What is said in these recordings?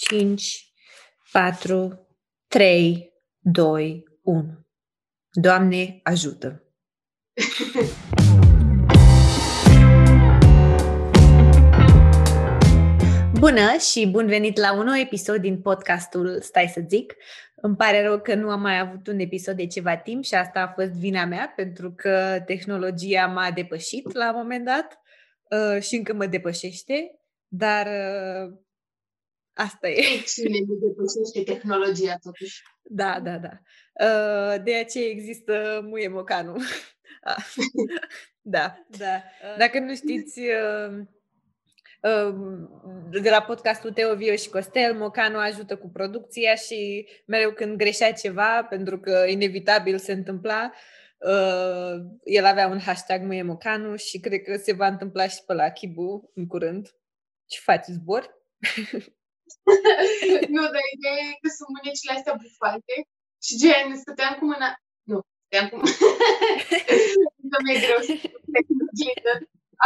5, 4, 3, 2, 1. Doamne, ajută! Bună și bun venit la un nou episod din podcastul Stai să zic. Îmi pare rău că nu am mai avut un episod de ceva timp și asta a fost vina mea pentru că tehnologia m-a depășit la un moment dat uh, și încă mă depășește, dar uh, asta e. Cine nu depășește tehnologia totuși. Da, da, da. Uh, de aceea există Muie Mocanu. Ah. da, da. Dacă nu știți, de la podcastul Teo Vio și Costel, Mocanu ajută cu producția și mereu când greșea ceva, pentru că inevitabil se întâmpla, uh, el avea un hashtag Muie Mocanu și cred că se va întâmpla și pe la Chibu în curând. Ce faci, zbor? nu, dar ideea e că sunt mânecile astea bufate și gen, stăteam cu mâna... Nu, stăteam cu mâna... nu mi-e greu să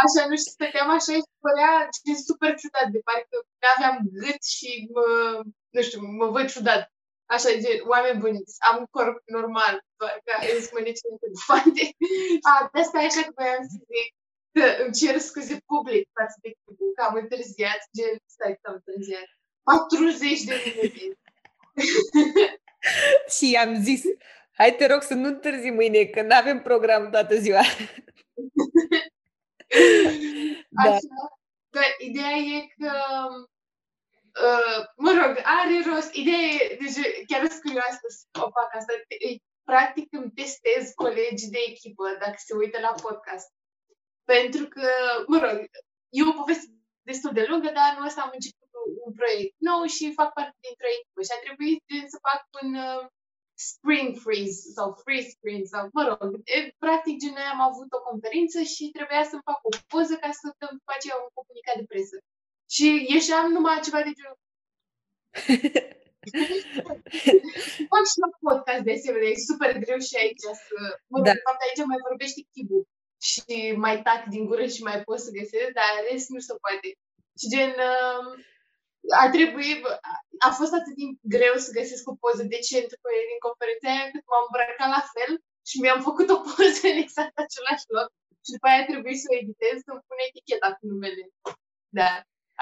Așa, nu știu, stăteam așa și părea super ciudat, de parcă aveam gât și mă, nu știu, mă văd ciudat. Așa, gen, oameni buni, am un corp normal, doar că îți mânecile bufante. A, de asta e așa că voiam să zic că îmi cer scuze public față de că am întârziat, gen, stai că am întârziat. 40 de minute. și am zis, hai te rog să nu întârzi mâine, că nu avem program toată ziua. da. Așa, dar ideea e că Uh, mă rog, are rost. Ideea e, deci chiar sunt curioasă să o fac asta. Practic îmi testez colegii de echipă dacă se uită la podcast. Pentru că, mă rog, e o poveste destul de lungă, dar anul ăsta am început un proiect nou și fac parte dintr-o echipă și a trebuit să fac un uh, spring freeze sau free screen sau, mă rog, e, practic gen am avut o conferință și trebuia să fac o poză ca să dăm după aceea un comunicat de presă. Și ieșeam numai ceva de genul Fac și la podcast de asemenea, e super greu și aici să... Mă, da. de fapt, aici mai vorbește Chibu și mai tac din gură și mai pot să găsesc, dar rest nu se poate. Și gen, uh, a trebuit, a fost atât de greu să găsesc o poză decentă cu el din conferința aia, cât m-am îmbrăcat la fel și mi-am făcut o poză în exact același loc și după aia trebuie să o editez, să-mi pun eticheta cu numele. Da.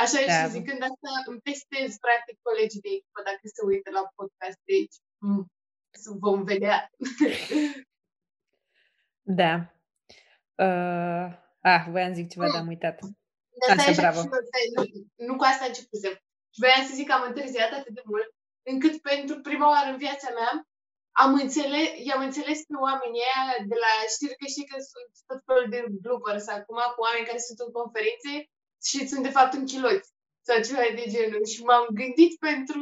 Așa da. și zicând asta, îmi testez practic colegii de echipă dacă se uită la podcast de aici. Mm, vom vedea. da. Uh, ah, voiam zic ceva, mm. dar am uitat. De asta Așa, bravo. Nu, nu cu asta începusem. Și voiam să zic că am întârziat atât de mult, încât pentru prima oară în viața mea am înțeles, i-am înțeles pe oamenii aia de la, știi că știi că sunt tot felul de bloopers acum cu oameni care sunt în conferințe și sunt de fapt în chiloți sau ceva de genul. Și m-am gândit pentru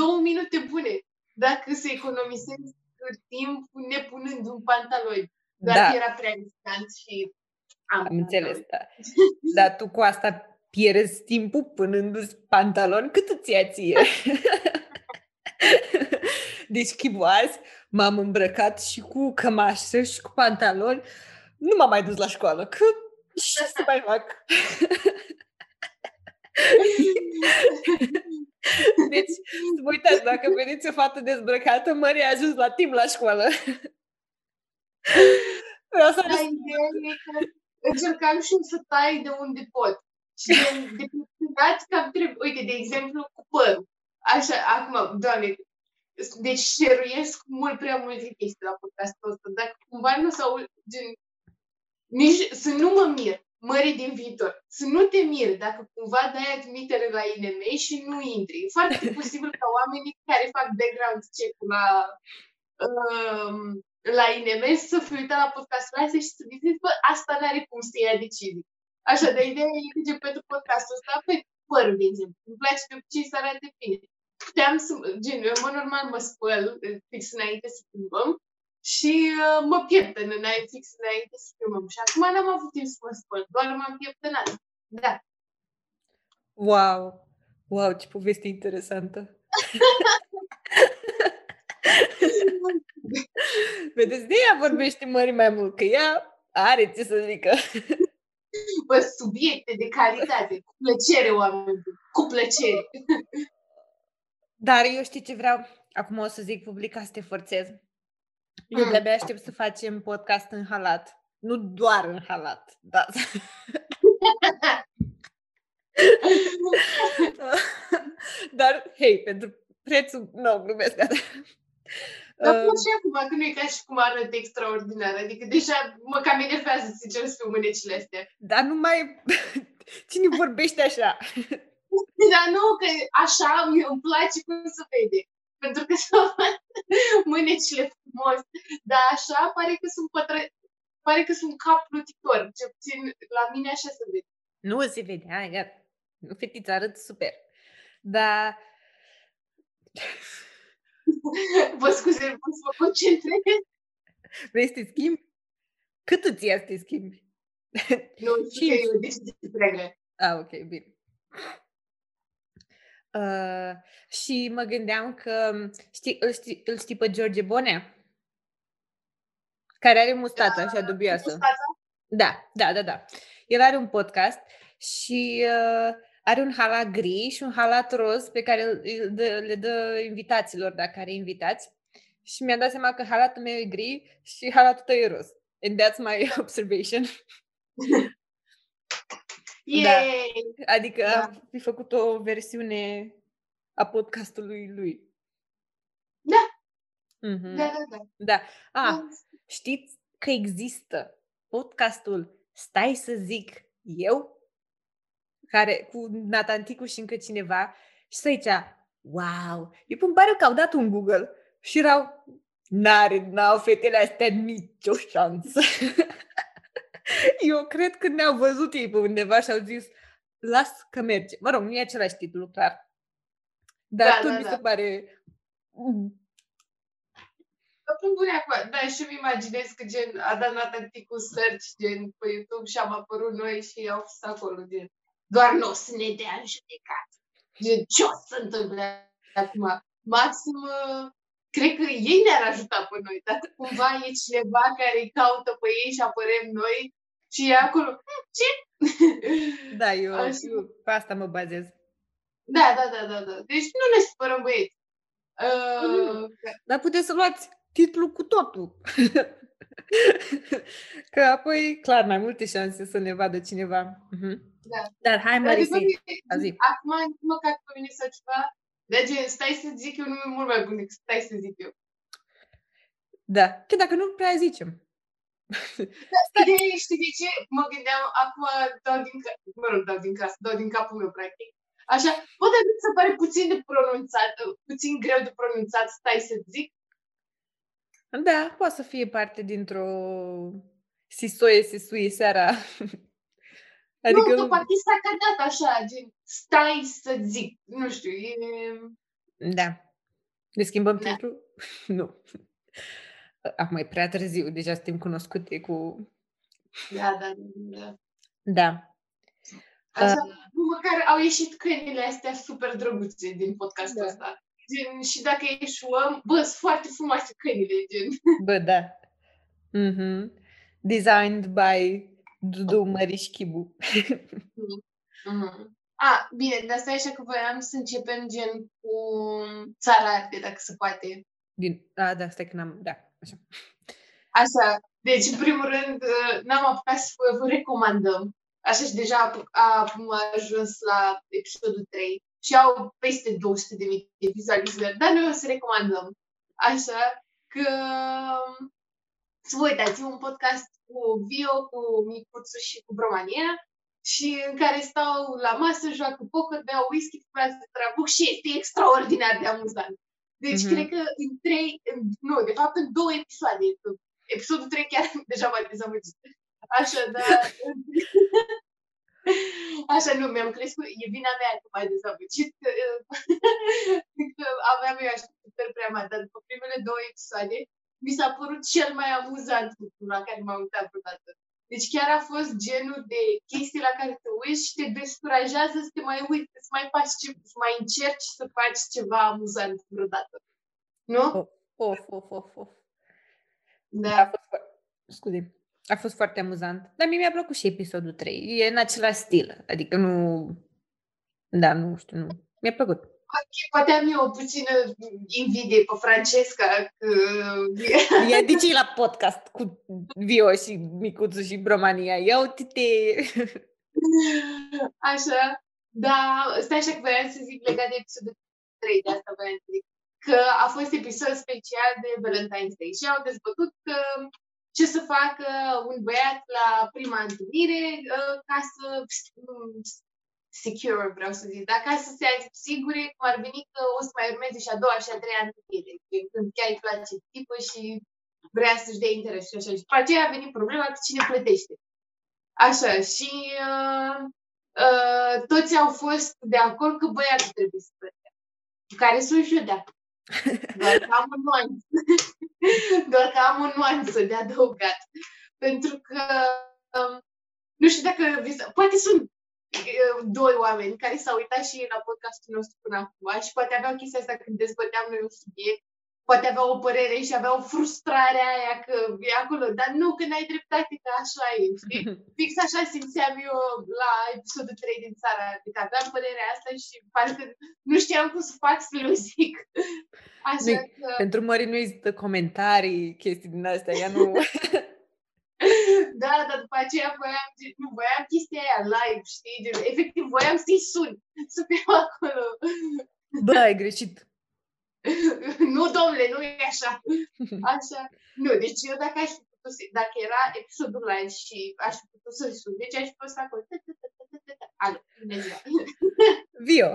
două minute bune dacă să economisesc timp nepunând un pantalon. Dar da. era prea riscant și am, am înțeles, da. Dar tu cu asta pierzi timpul punându-ți pantalon cât îți ia ție. deci chivoazi, m-am îmbrăcat și cu cămașă și cu pantaloni. Nu m-am mai dus la școală, că ce să mai fac? deci, să vă uitați, dacă vedeți o fată dezbrăcată, Maria a ajuns la timp la școală. Vreau să încercam și să tai de unde pot. Și de dați cam trebuie, uite, de exemplu, cu părul. Așa, acum, doamne, deci șeruiesc mult prea multe chestii la podcastul ăsta. Dacă cumva nu s-au, gen, nici, să nu mă mir, mării din viitor. Să nu te mir dacă cumva dai admitere la INM și nu intri. E foarte posibil ca oamenii care fac background check la um, la INM să fi uitat la podcastul ăsta și să zici, bă, asta nu are cum să ia decizii. Așa, de ideea e că pentru podcastul ăsta, pe părul, de exemplu, îmi place de ce să arate bine. Puteam să, gen, eu mă normal mă spăl fix înainte să filmăm și uh, mă pieptăn înainte, fix înainte să filmăm. Și acum n-am avut timp să mă spăl, doar m-am pieptănat. Da. Wow! Wow, ce poveste interesantă! Vedeți, de ea vorbește mări mai mult, că ea are ce să zică. Bă, subiecte de calitate, cu plăcere, oameni, cu plăcere. Dar eu știi ce vreau? Acum o să zic public ca să te forțez. Eu Mm. de-abia aștept să facem podcast în halat. Nu doar în halat, da. Dar, hei, pentru prețul... Nu, no, glumesc, gata. Dar Uh, pot și acum, că nu e ca și cum arăt extraordinar. Adică deja mă cam enervează, sincer, să fiu mânecile astea. dar nu mai... Cine vorbește așa? Dar nu, că așa mie îmi place cum se vede. Pentru că să văd mânecile frumos. Dar așa pare că sunt pătră... Pare că sunt cap plutitor. Ce puțin la mine așa se vede. Nu se vede, hai, gata. Nu, fetița, arăt super. Dar... Vă scuze, pot să mă concentrez? Vrei să te schimbi? Cât îți ia să te schimbi? Nu, știu că e o decizie prea grea. Ah, ok, bine. Uh, și mă gândeam că știi, îl, știi, îl știi pe George Bonea? Care are mustața așa dubioasă. Mustața? Da, da, da, da. El are un podcast și uh, are un halat gri și un halat roz pe care îl, îl dă, le dă invitaților, dacă are invitați. Și mi-am dat seama că halatul meu e gri și halatul tău e roz. And that's my observation. Da. Yay! Adică Da. am fi făcut o versiune a podcastului lui. Da. Mhm. Da, da, da. Da. A, știți că există podcastul Stai să zic eu? Care cu Natanticu și încă cineva și să zicea, wow, eu îmi pare că au dat un Google și erau, n-are, n-au fetele astea nicio șansă. eu cred că ne-au văzut ei pe undeva și au zis, las că merge. Mă rog, nu e același titlu, clar. Dar Da, tot da, mi da. se pare... mm, Acum bune acum, da, și îmi imaginez că gen a dat Natanticu search gen pe YouTube și am apărut noi și au fost acolo gen doar nu o să ne dea în judecat. Gen, ce o să se întâmple acum? Maxim, uh, cred că ei ne-ar ajuta pe noi, dacă cumva e cineva care îi caută pe ei și apărem noi și e acolo, "Hm, ce? Da, eu, Așa. eu pe asta mă bazez. da, da, da, da, da. Deci nu ne supărăm băieți. Uh, Dar puteți să luați titlul cu totul. Că apoi, clar, mai multe șanse să ne vadă cineva. Mhm. Da. Dar hai, Într-adevăr, Marisi, e- zi. Acum, măcar pe mine sau ceva, dar gen, stai să zic eu, nu e mult mai bun decât stai să zic eu. Da. Că dacă nu prea zicem. Ideea e, știi de ce? Mă gândeam, acum dau din, ca- mă rog, dau din casă, dau din capul meu, practic. Așa, poate că se pare puțin de pronunțat, puțin greu de pronunțat, stai să zic. Da, poate să fie parte dintr-o sisoie, sisuie seara. Adică... Adică, Nu, că parcă s-a cadat așa, gen, stai să zic. Nu știu, e... da. Ne schimbăm Da. titlul? nu. Acum e prea târziu, deja suntem cunoscute cu... Da, da, da. Da. Așa, nu, măcar au ieșit câinile astea super drăguțe din podcastul Da. ăsta. Gen, și dacă ieșuăm, bă, sunt foarte frumoase câinile, gen. Bă, da. Mhm. Designed by Dudu Măriș Chibu. Mhm. A, bine, dar stai așa că voiam să începem gen cu țara arte, dacă se poate. Din... A, da, stai că n-am... Da, așa. Așa, deci, în primul rând, uh, n-am apucat să vă- vă recomandăm. Așa și deja a, a, am ajuns la episodul 3 și au peste 200 de mii de vizualizări, dar noi o să recomandăm. Așa că să vă uitați, e un podcast cu Vio, cu Micuțu și cu Bromania și în care stau la masă, joacă poker, beau whisky, fumează trabuc și este extraordinar de amuzant. Deci Mhm. cred că în trei, în, nu, de fapt în două episoade, episodul 3 chiar deja m-a dezamăgit. Așa, dar... Așa, nu, mi-am crescut, e vina mea că m-a dezamăgit, că, că aveam eu așteptări prea mari, dar după primele două episoade, mi s-a părut cel mai amuzant lucru la care m-am uitat vreodată. Deci chiar a fost genul de chestii la care te uiți și te descurajează să te mai uiți, să mai faci ce, să mai încerci să faci ceva amuzant vreodată. Nu? Of, of, of, of, of. Da. A fost, fo- scuze. A fost foarte amuzant. Dar mie mi-a plăcut și episodul 3. E în același stil. Adică nu... Da, nu știu, nu. Mi-a plăcut. Poate am eu o puțină invidie pe Francesca. Că... Ia de ce la podcast cu Vio și Micuțu și Bromania? Ia uite-te! Așa, da, stai așa că voiam să zic legat de episodul 3, de asta voiam să zic, că a fost episod special de Valentine's Day și au dezbătut că ce să facă un băiat la prima întâlnire uh, ca să secure, vreau să zic, dar ca să se asigure cum ar veni că o să mai urmeze și a doua și a treia întâlnire, când chiar îi place tipă și vrea să-și dea interes și așa. Și după aceea a venit problema că cine plătește. Așa, și uh, uh, toți au fost de acord că băiatul trebuie să plătească. Care sunt și eu de acord. Doar că am un nuanț. Doar că am un nuanță de adăugat. Pentru că um, nu știu dacă poate sunt doi oameni care s-au uitat și la podcastul nostru până acum și poate aveau chestia asta când dezbăteam noi un subiect, poate aveau o părere și aveau frustrarea aia că e acolo, dar nu, că n-ai dreptate, că așa e, știi? Fix așa simțeam eu la episodul 3 din țara, adică aveam părerea asta și parcă nu știam cum să fac să le zic. Așa că... Pentru Mări nu există comentarii, chestii din astea, ea nu... da, dar după aceea voiam, nu, voiam chestia aia live, știi? De, efectiv, voiam să-i sun, să fiu acolo. Bă, ai greșit. nu, domnule, nu e așa. Așa. Nu, deci eu dacă aș putut, dacă era episodul live și aș fi putut să-l sun, deci aș fi fost acolo. Alo, bună ziua. Vio.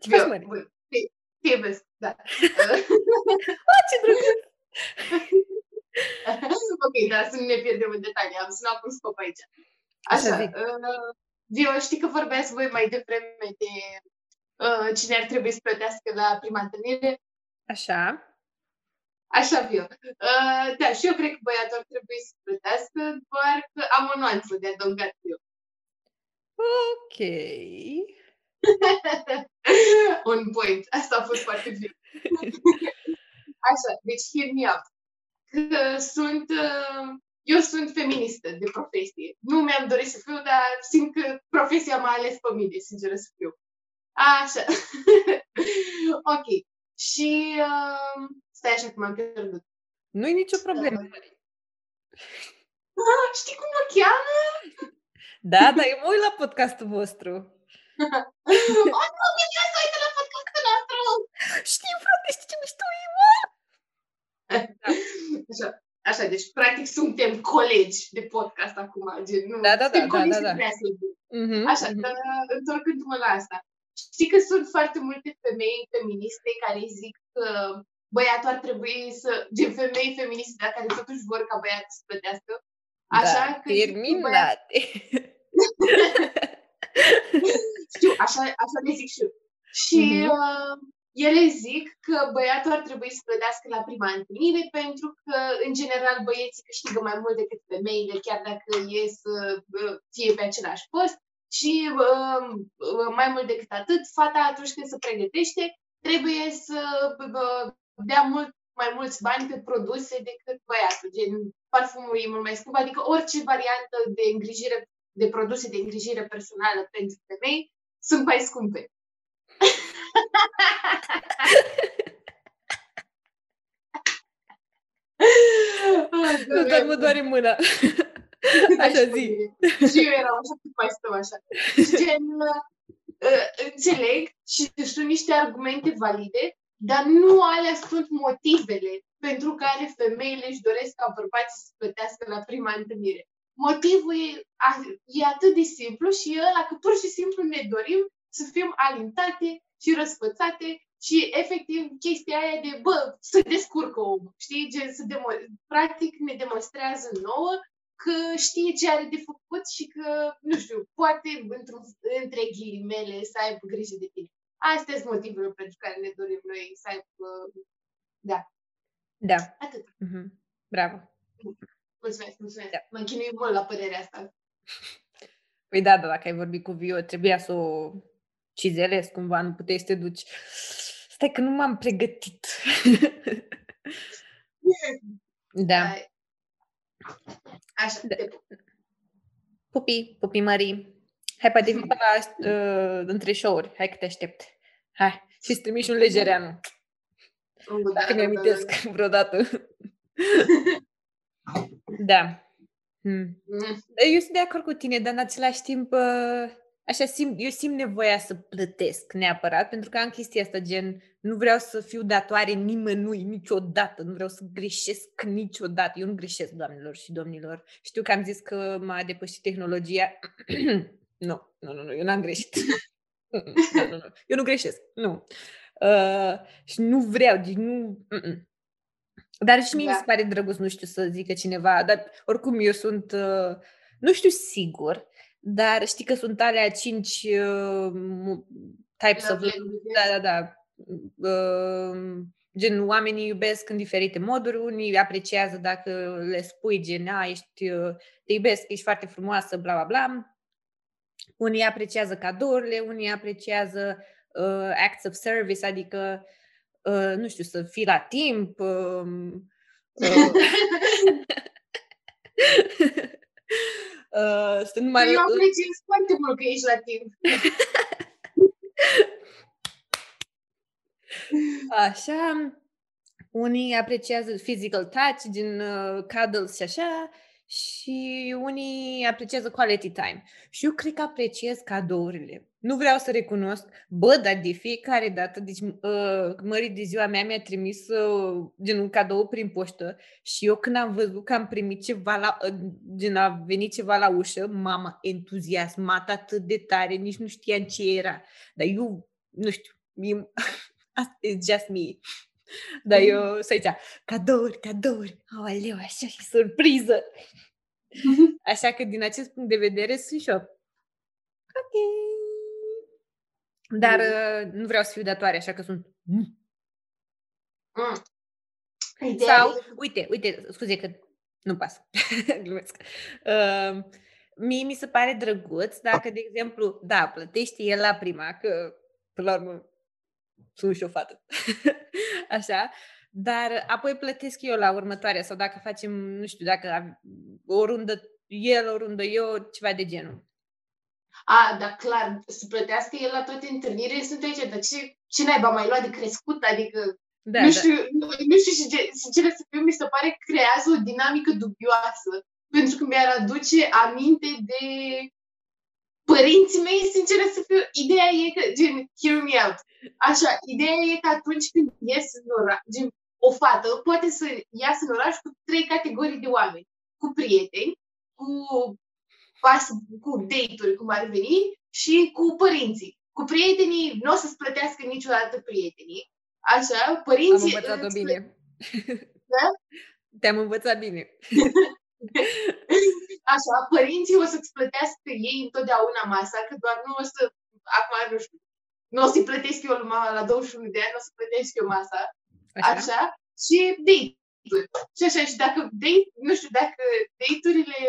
Ce faci, mări? Te da. Ce drăguț! ok, dar să nu ne pierdem în detalii, am sunat un scop aici. Așa, uh, Dio, știi că vorbeați voi mai devreme de uh, cine ar trebui să plătească la prima întâlnire? Așa. Așa, Vio. Uh, da, și eu cred că băiatul ar trebui să plătească, doar că am o nuanță de adăugat eu. Ok. un point. Asta a fost foarte bine. Așa, deci hear me out că sunt, uh, eu sunt feministă de profesie. Nu mi-am dorit să fiu, dar simt că profesia m-a ales pe mine, sincer să fiu. Așa. ok. Și uh, stai așa că m-am pierdut. Nu e nicio problemă. Ah, știi cum mă cheamă? Da, da, eu mă uit la podcastul vostru. oh, nu, mi-a să uită la podcastul nostru! Știu, frate, știi ce mișto e, mă? Așa, așa, deci practic suntem colegi de podcast acum, gen, nu? Da, da, da, da, da, da. Mm-hmm, așa, mm-hmm. dar întorcându-mă la asta. Știi că sunt foarte multe femei feministe care zic că băiatul ar trebui să, gen femei feministe, dar care totuși vor ca băiatul să plătească. Așa da, că terminate. Știu, așa, așa le zic și eu. Și mm-hmm. uh, ele zic că băiatul ar trebui să plătească la prima întâlnire pentru că, în general, băieții câștigă mai mult decât femeile, chiar dacă e să fie pe același post. Și uh, mai mult decât atât, fata atunci când se pregătește, trebuie să uh, dea mult mai mulți bani pe produse decât băiatul. Gen, parfumul e mult mai scump, adică orice variantă de îngrijire, de produse de îngrijire personală pentru femei sunt mai scumpe. Nu doar mă doare mâna. Așa zi. Și eu eram așa cât mai stăm așa. Gen, uh, înțeleg și sunt niște argumente valide, dar nu alea sunt motivele pentru care femeile își doresc ca bărbații să plătească la prima întâlnire. Motivul e, e atât de simplu și e ăla că pur și simplu ne dorim să fim alintate și răsfățate și efectiv chestia aia de, bă, să descurcă omul, știi? Gen, să demo- practic ne demonstrează nouă că știe ce are de făcut și că, nu știu, poate, între ghilimele, să aibă grijă de tine. Astea sunt motivele pentru care ne dorim noi să aibă, da. Da. Atât. Mm-hmm. Bravo. Mulțumesc, mulțumesc. Da. Mă închinui mult la părerea asta. Păi da, da, dacă ai vorbit cu Vio, trebuia să o cizelezi cumva, nu puteai să te duci. Stai că nu m-am pregătit. da. Așa, da. Pupi, pupi mării. Hai, poate vii la uh, între show-uri. Hai că te aștept. Hai, și îți trimiși un legereanu. Oh, Dacă mi amintesc vreodată. da. Hmm. Mm. Eu sunt de acord cu tine, dar în același timp, uh, așa simt, eu simt nevoia să plătesc neapărat, pentru că am chestia asta, gen, nu vreau să fiu datoare nimănui niciodată, nu vreau să greșesc niciodată. Eu nu greșesc, doamnelor și domnilor. Știu că am zis că m-a depășit tehnologia. nu, nu, nu, nu, eu n-am greșit. nu, nu, nu. Eu nu greșesc, nu. Uh, și nu vreau, deci nu... Mm-mm. Dar și mie da. mi se pare drăguț, nu știu să zică cineva, dar oricum eu sunt, uh, nu știu sigur, dar știi că sunt alea cinci uh, types of love. Da, da, da. Uh, gen, oamenii iubesc în diferite moduri, unii apreciază dacă le spui gen, a, ești, uh, te iubesc, ești foarte frumoasă, bla, bla, bla. Unii apreciază cadourile, unii apreciază uh, acts of service, adică, uh, nu știu, să fii la timp. Uh, uh, uh, să nu mai... Eu apreciez foarte mult că ești la timp. Așa, unii apreciază physical touch, din uh, cuddles și așa, și unii apreciază quality time. Și eu cred că apreciez cadourile. Nu vreau să recunosc, bă, dar de fiecare dată, deci uh, mării de ziua mea mi-a trimis uh, gen un cadou prin poștă și eu când am văzut că am primit ceva la, uh, gen a venit ceva la ușă, mama entuziasmat atât de tare, nici nu știam ce era. Dar eu, nu știu, mie, it's just me. Dar eu să zicea, cadouri, cadouri, aoleu, așa și surpriză. Așa că din acest punct de vedere sunt și eu. Ok. Dar uh, nu vreau să fiu datoare, așa că sunt... Mm. Ideea Sau, e- uite, uite, scuze că nu pasă, glumesc. Uh, mie mi se pare drăguț dacă, de exemplu, da, plătește el la prima, că, până la urmă, sunt și o fată. Așa, dar apoi plătesc eu la următoarea sau dacă facem, nu știu, dacă av- o rundă el, o rundă eu, ceva de genul. A, da, clar, să plătească el la toate întâlnirile, sunt aici, dar ce, ce naiba mai luat de crescut? Adică, Da, nu, da. știu, nu, nu știu și ce, sincer să fiu, mi se pare că creează o dinamică dubioasă, pentru că mi-ar aduce aminte de părinții mei, sincer să fiu, ideea e că, gen, hear me out, așa, ideea e că atunci când ies în oraș, gen, o fată poate să iasă în oraș cu trei categorii de oameni, cu prieteni, cu, pas, cu date-uri, cum ar veni, și cu părinții. Cu prietenii nu o să-ți plătească niciodată prietenii, așa, Am părinții... învățat-o îți bine. Da? Te-am învățat bine. Așa, părinții o să-ți plătească ei întotdeauna masa, că doar nu o să, acum nu știu, nu o să-i plătesc eu lui mama la 21 de ani, o să plătesc eu masa, Așa? așa, și date-uri. Și așa, și dacă date, nu știu, dacă date-urile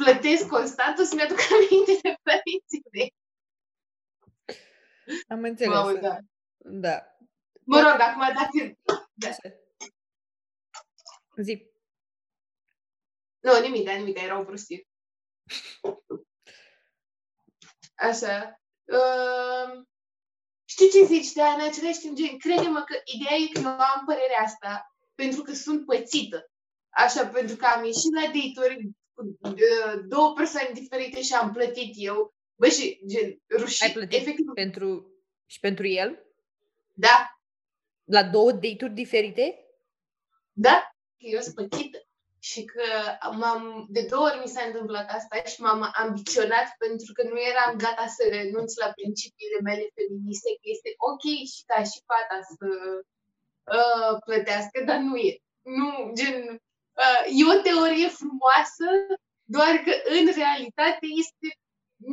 plătesc constant, o să-mi aduc aminte de părinții mei. Am înțeles. Mamă, da. Da. Mă rog, acum dacă... Da. Așa. Zi. Nu, nimic, da, nimic, era o prostie. Așa. Uh, știi ce zici, dar în același timp, gen, crede-mă că ideea e că eu am părerea asta pentru că sunt pățită. Așa, pentru că am ieșit la date-uri cu uh, două persoane diferite și am plătit eu. Bă, și gen, rușine. Ai plătit Efectiv, pentru, și pentru el? da, La două date-uri diferite? da, că eu sunt pățită. Și că m-am, de două ori mi s-a întâmplat asta și m-am ambiționat pentru că nu eram gata să renunț la principiile mele feministe, că este ok și ca și fata să uh, plătească, dar nu e. Nu, gen, uh, e o teorie frumoasă, doar că în realitate este,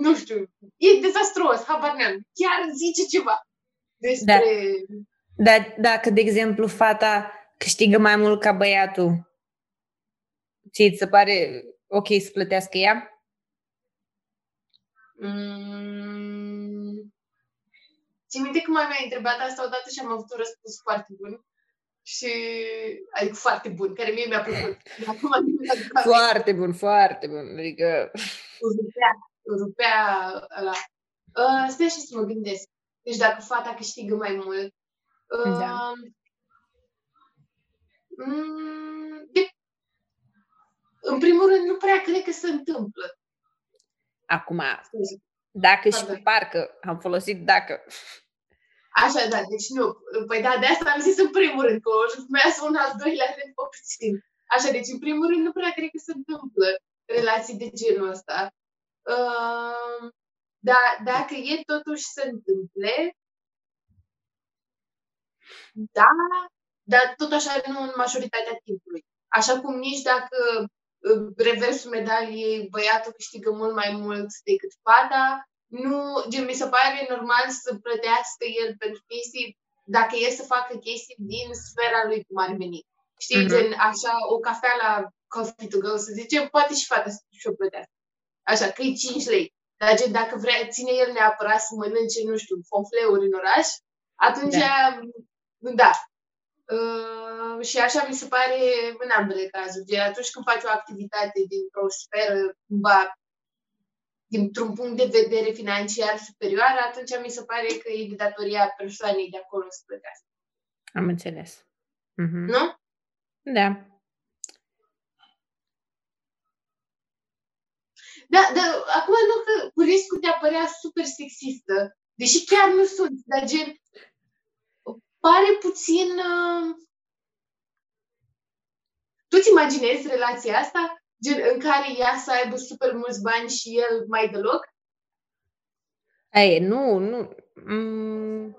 nu știu, e dezastruos, habar n-am. Chiar zice ceva despre... Dar dacă, de exemplu, fata câștigă mai mult ca băiatul, ți se pare ok să plătească ea? Mm. Țin minte că mai mi-ai întrebat asta odată și am avut un răspuns foarte bun. Și, adică foarte bun, care mie mi-a plăcut. Acum nu mi-aduc aminte. Foarte bun, foarte bun. Adică, Îl rupea, îl rupea ăla. Uh, stai și să mă gândesc. Deci dacă fata câștigă mai mult. Da. Uh, de, în primul rând, nu prea cred că se întâmplă. Acum, dacă și cu parcă, am folosit dacă. Așa, da, deci nu. Păi da, de asta am zis în primul rând, că urmează un al doilea rând pe puțin. Așa, deci în primul rând nu prea cred că se întâmplă relații de genul ăsta. Uh, dar dacă e totuși să întâmple, da, dar tot așa nu în majoritatea timpului. Așa cum nici dacă uh, reversul medaliei băiatul câștigă mult mai mult decât fata, nu, gen, mi se pare normal să plătească el pentru chestii, dacă e să facă chestii din sfera lui cum ar veni. Știi, mm-hmm. gen, așa, o cafea la coffee to go, să zicem, poate și fata să și-o plătească. Așa, că e 5 lei. Dar gen, dacă vrea, ține el neapărat să mănânce, nu știu, fonfleuri în oraș, atunci, da. da. Uh, și așa mi se pare în ambele cazuri. Gen, atunci când faci o activitate dintr-o sferă cumva dintr-un punct de vedere financiar superior, atunci mi se pare că e de datoria persoanei de acolo să plătească. Am înțeles. Mm-hmm. Nu? Da. Da, dar acum nu că cu riscul de a părea super sexistă, deși chiar nu sunt, dar gen, pare puțin... Uh... Tu-ți imaginezi relația asta? gen în care ea să aibă super mulți bani și el mai deloc? Ei, nu, nu. Mm,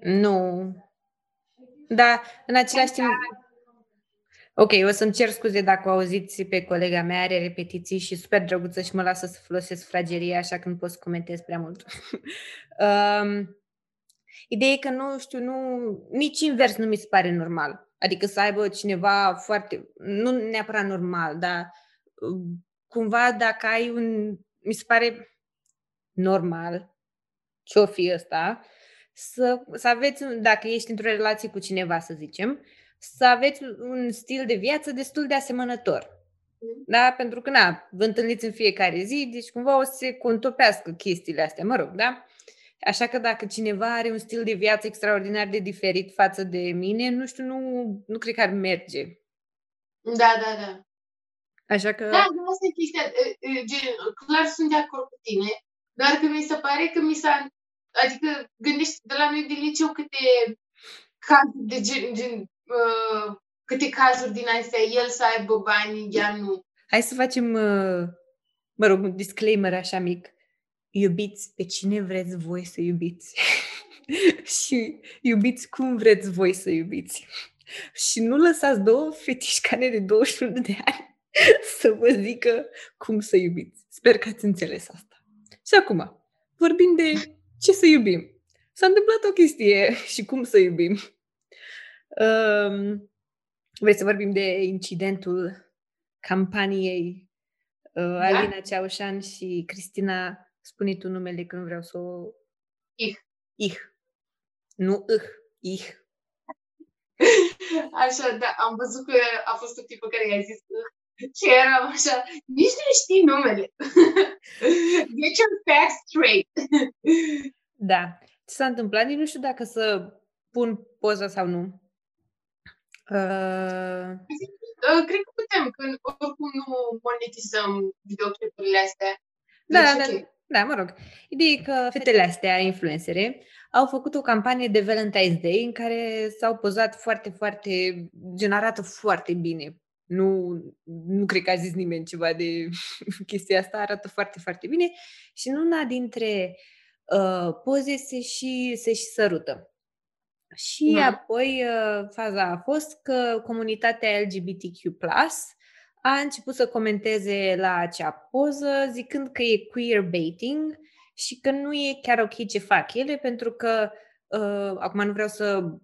nu. Da, în același timp... Ok, o să-mi cer scuze dacă o auziți pe colega mea, are repetiții și super drăguță și mă lasă să folosesc fragerie, așa că nu pot să comentez prea mult. um, ideea e că nu știu, nu, nici invers nu mi se pare normal. Adică să aibă cineva foarte, nu neapărat normal, dar uh, cumva dacă ai un, mi se pare normal, ce-o fi ăsta, să, să aveți, dacă ești într-o relație cu cineva, să zicem, să aveți un stil de viață destul de asemănător. Mm. Da? Pentru că, na, vă întâlniți în fiecare zi, deci cumva o să se contopească chestiile astea, mă rog, da? Așa că dacă cineva are un stil de viață extraordinar de diferit față de mine, nu știu, nu, nu cred că ar merge. Da, da, da. Așa că... Da, da, asta e chestia. Gen, clar sunt de acord cu tine, doar că mi se pare că mi s-a... Adică gândești de la noi din liceu câte cazuri de gen, gen uh, câte cazuri din astea, el să aibă bani, ea nu. Hai să facem, uh, mă rog, un disclaimer așa mic iubiți pe cine vreți voi să iubiți și iubiți cum vreți voi să iubiți. și nu lăsați două fetișcane de 21 de ani să vă zică cum să iubiți. Sper că ați înțeles asta. Și acum, vorbim de ce să iubim. S-a întâmplat o chestie și cum să iubim. Um, vrei să vorbim de incidentul campaniei uh, da? Alina Ceaușan și Cristina Spune tu numele că nu vreau să o... Ich. Ich. Nu ich. Ich. Așa, da, am văzut că a fost o tipă care i-a zis și eram așa, nici nu știi numele. Get your facts straight. da. Ce s-a întâmplat? Nici nu știu dacă să pun poza sau nu. Uh... uh cred că putem, că oricum nu monetizăm videoclipurile astea. Da, deci, da, okay. Da, mă rog. Ideea e că fetele astea, influencere, au făcut o campanie de Valentine's Day în care s-au pozat foarte, foarte, gen arată foarte bine. Nu, nu cred că a zis nimeni ceva de chestia asta, arată foarte, foarte bine. Și în una dintre uh, poze se și, se și sărută. Și mm. apoi uh, faza a fost că comunitatea LGBTQ+, a început să comenteze la acea poză zicând că e queerbaiting și că nu e chiar ok ce fac ele pentru că uh, acum nu vreau să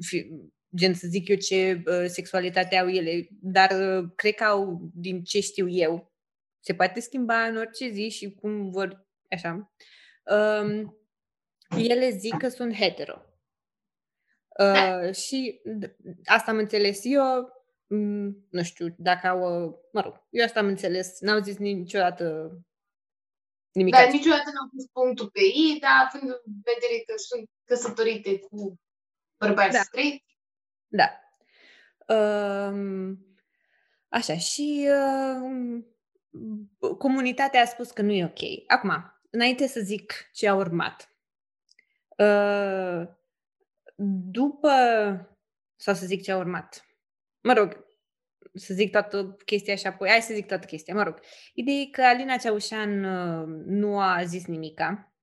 fi, gen să zic eu ce uh, sexualitate au ele, dar uh, cred că au din ce știu eu. Se poate schimba în orice zi și cum vor, așa. Uh, ele zic că sunt hetero. Uh, și asta am înțeles eu, Mm, nu știu, dacă au, mă rog, eu asta am înțeles, n-au zis niciodată Nimic dar niciodată n-am pus punctul pe ei, dar având în vedere că sunt căsătorite cu bărbați da. straight. Da. Um, așa, și uh, comunitatea a spus că nu e ok. Acum, înainte să zic ce a urmat. Uh, după, sau să zic ce a urmat, mă rog, să zic toată chestia și apoi, hai să zic toată chestia, mă rog. Ideea e că Alina Ceaușan uh, nu a zis nimica,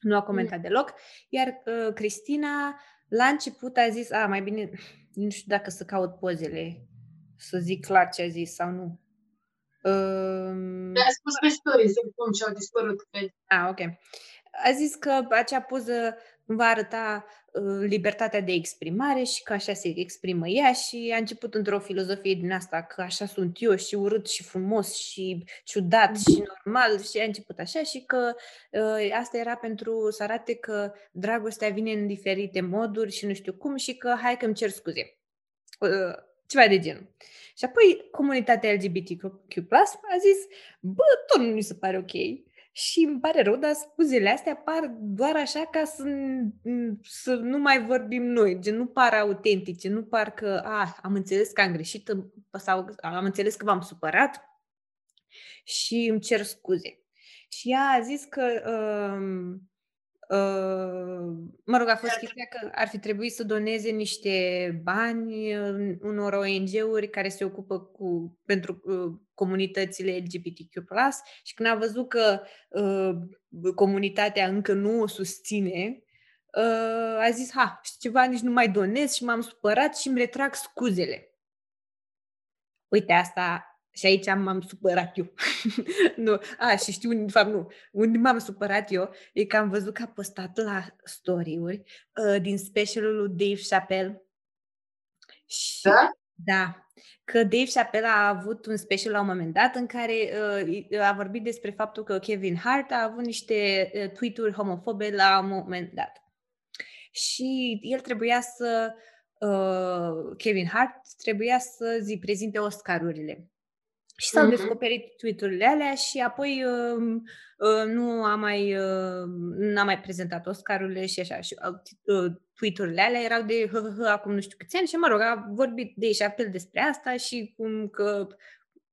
nu a comentat mm. deloc, iar uh, Cristina la început a zis, a, mai bine, nu știu dacă să caut pozele, să zic clar ce a zis sau nu. Uh, a spus pe stories cum și-au dispărut, cred. Ah, ok. A zis că acea poză va arăta uh, libertatea de exprimare și că așa se exprimă ea și a început într-o filozofie din asta că așa sunt eu și urât și frumos și ciudat și normal și a început așa și că uh, asta era pentru să arate că dragostea vine în diferite moduri și nu știu cum și că hai că îmi cer scuze. Uh, ceva de genul. Și apoi comunitatea LGBTQ+, a zis, bă, tot nu mi se pare ok și îmi pare rău, dar scuzele astea par doar așa ca să, să nu mai vorbim noi, gen nu par autentice, nu par că a, am înțeles că am greșit sau am înțeles că v-am supărat și îmi cer scuze. Și ea a zis că uh, Uh, mă rog, a fost chestia că ar fi trebuit să doneze niște bani unor ONG-uri care se ocupă cu, pentru uh, comunitățile LGBTQ+, și când a văzut că uh, comunitatea încă nu o susține, uh, a zis, ha, și ceva, nici nu mai donez și m-am supărat și îmi retrag scuzele. Uite, asta și aici m-am supărat eu. nu. A, și știu, de fapt, nu. Unde m-am supărat eu e că am văzut că a postat la story-uri uh, din specialul lui Dave Chappelle. Și, da? Da. Că Dave Chappelle a avut un special la un moment dat în care uh, a vorbit despre faptul că Kevin Hart a avut niște uh, tweet-uri homofobe la un moment dat. Și el trebuia să uh, Kevin Hart trebuia să zi prezinte Oscarurile. Și s-au uh-huh. descoperit tweet-urile alea și apoi uh, uh, nu a mai, uh, n-a mai prezentat Oscarurile și așa. Și uh, tweet-urile alea erau de hă, hă, hă, acum nu știu câți ani și, mă rog, a vorbit de și apel despre asta și cum că,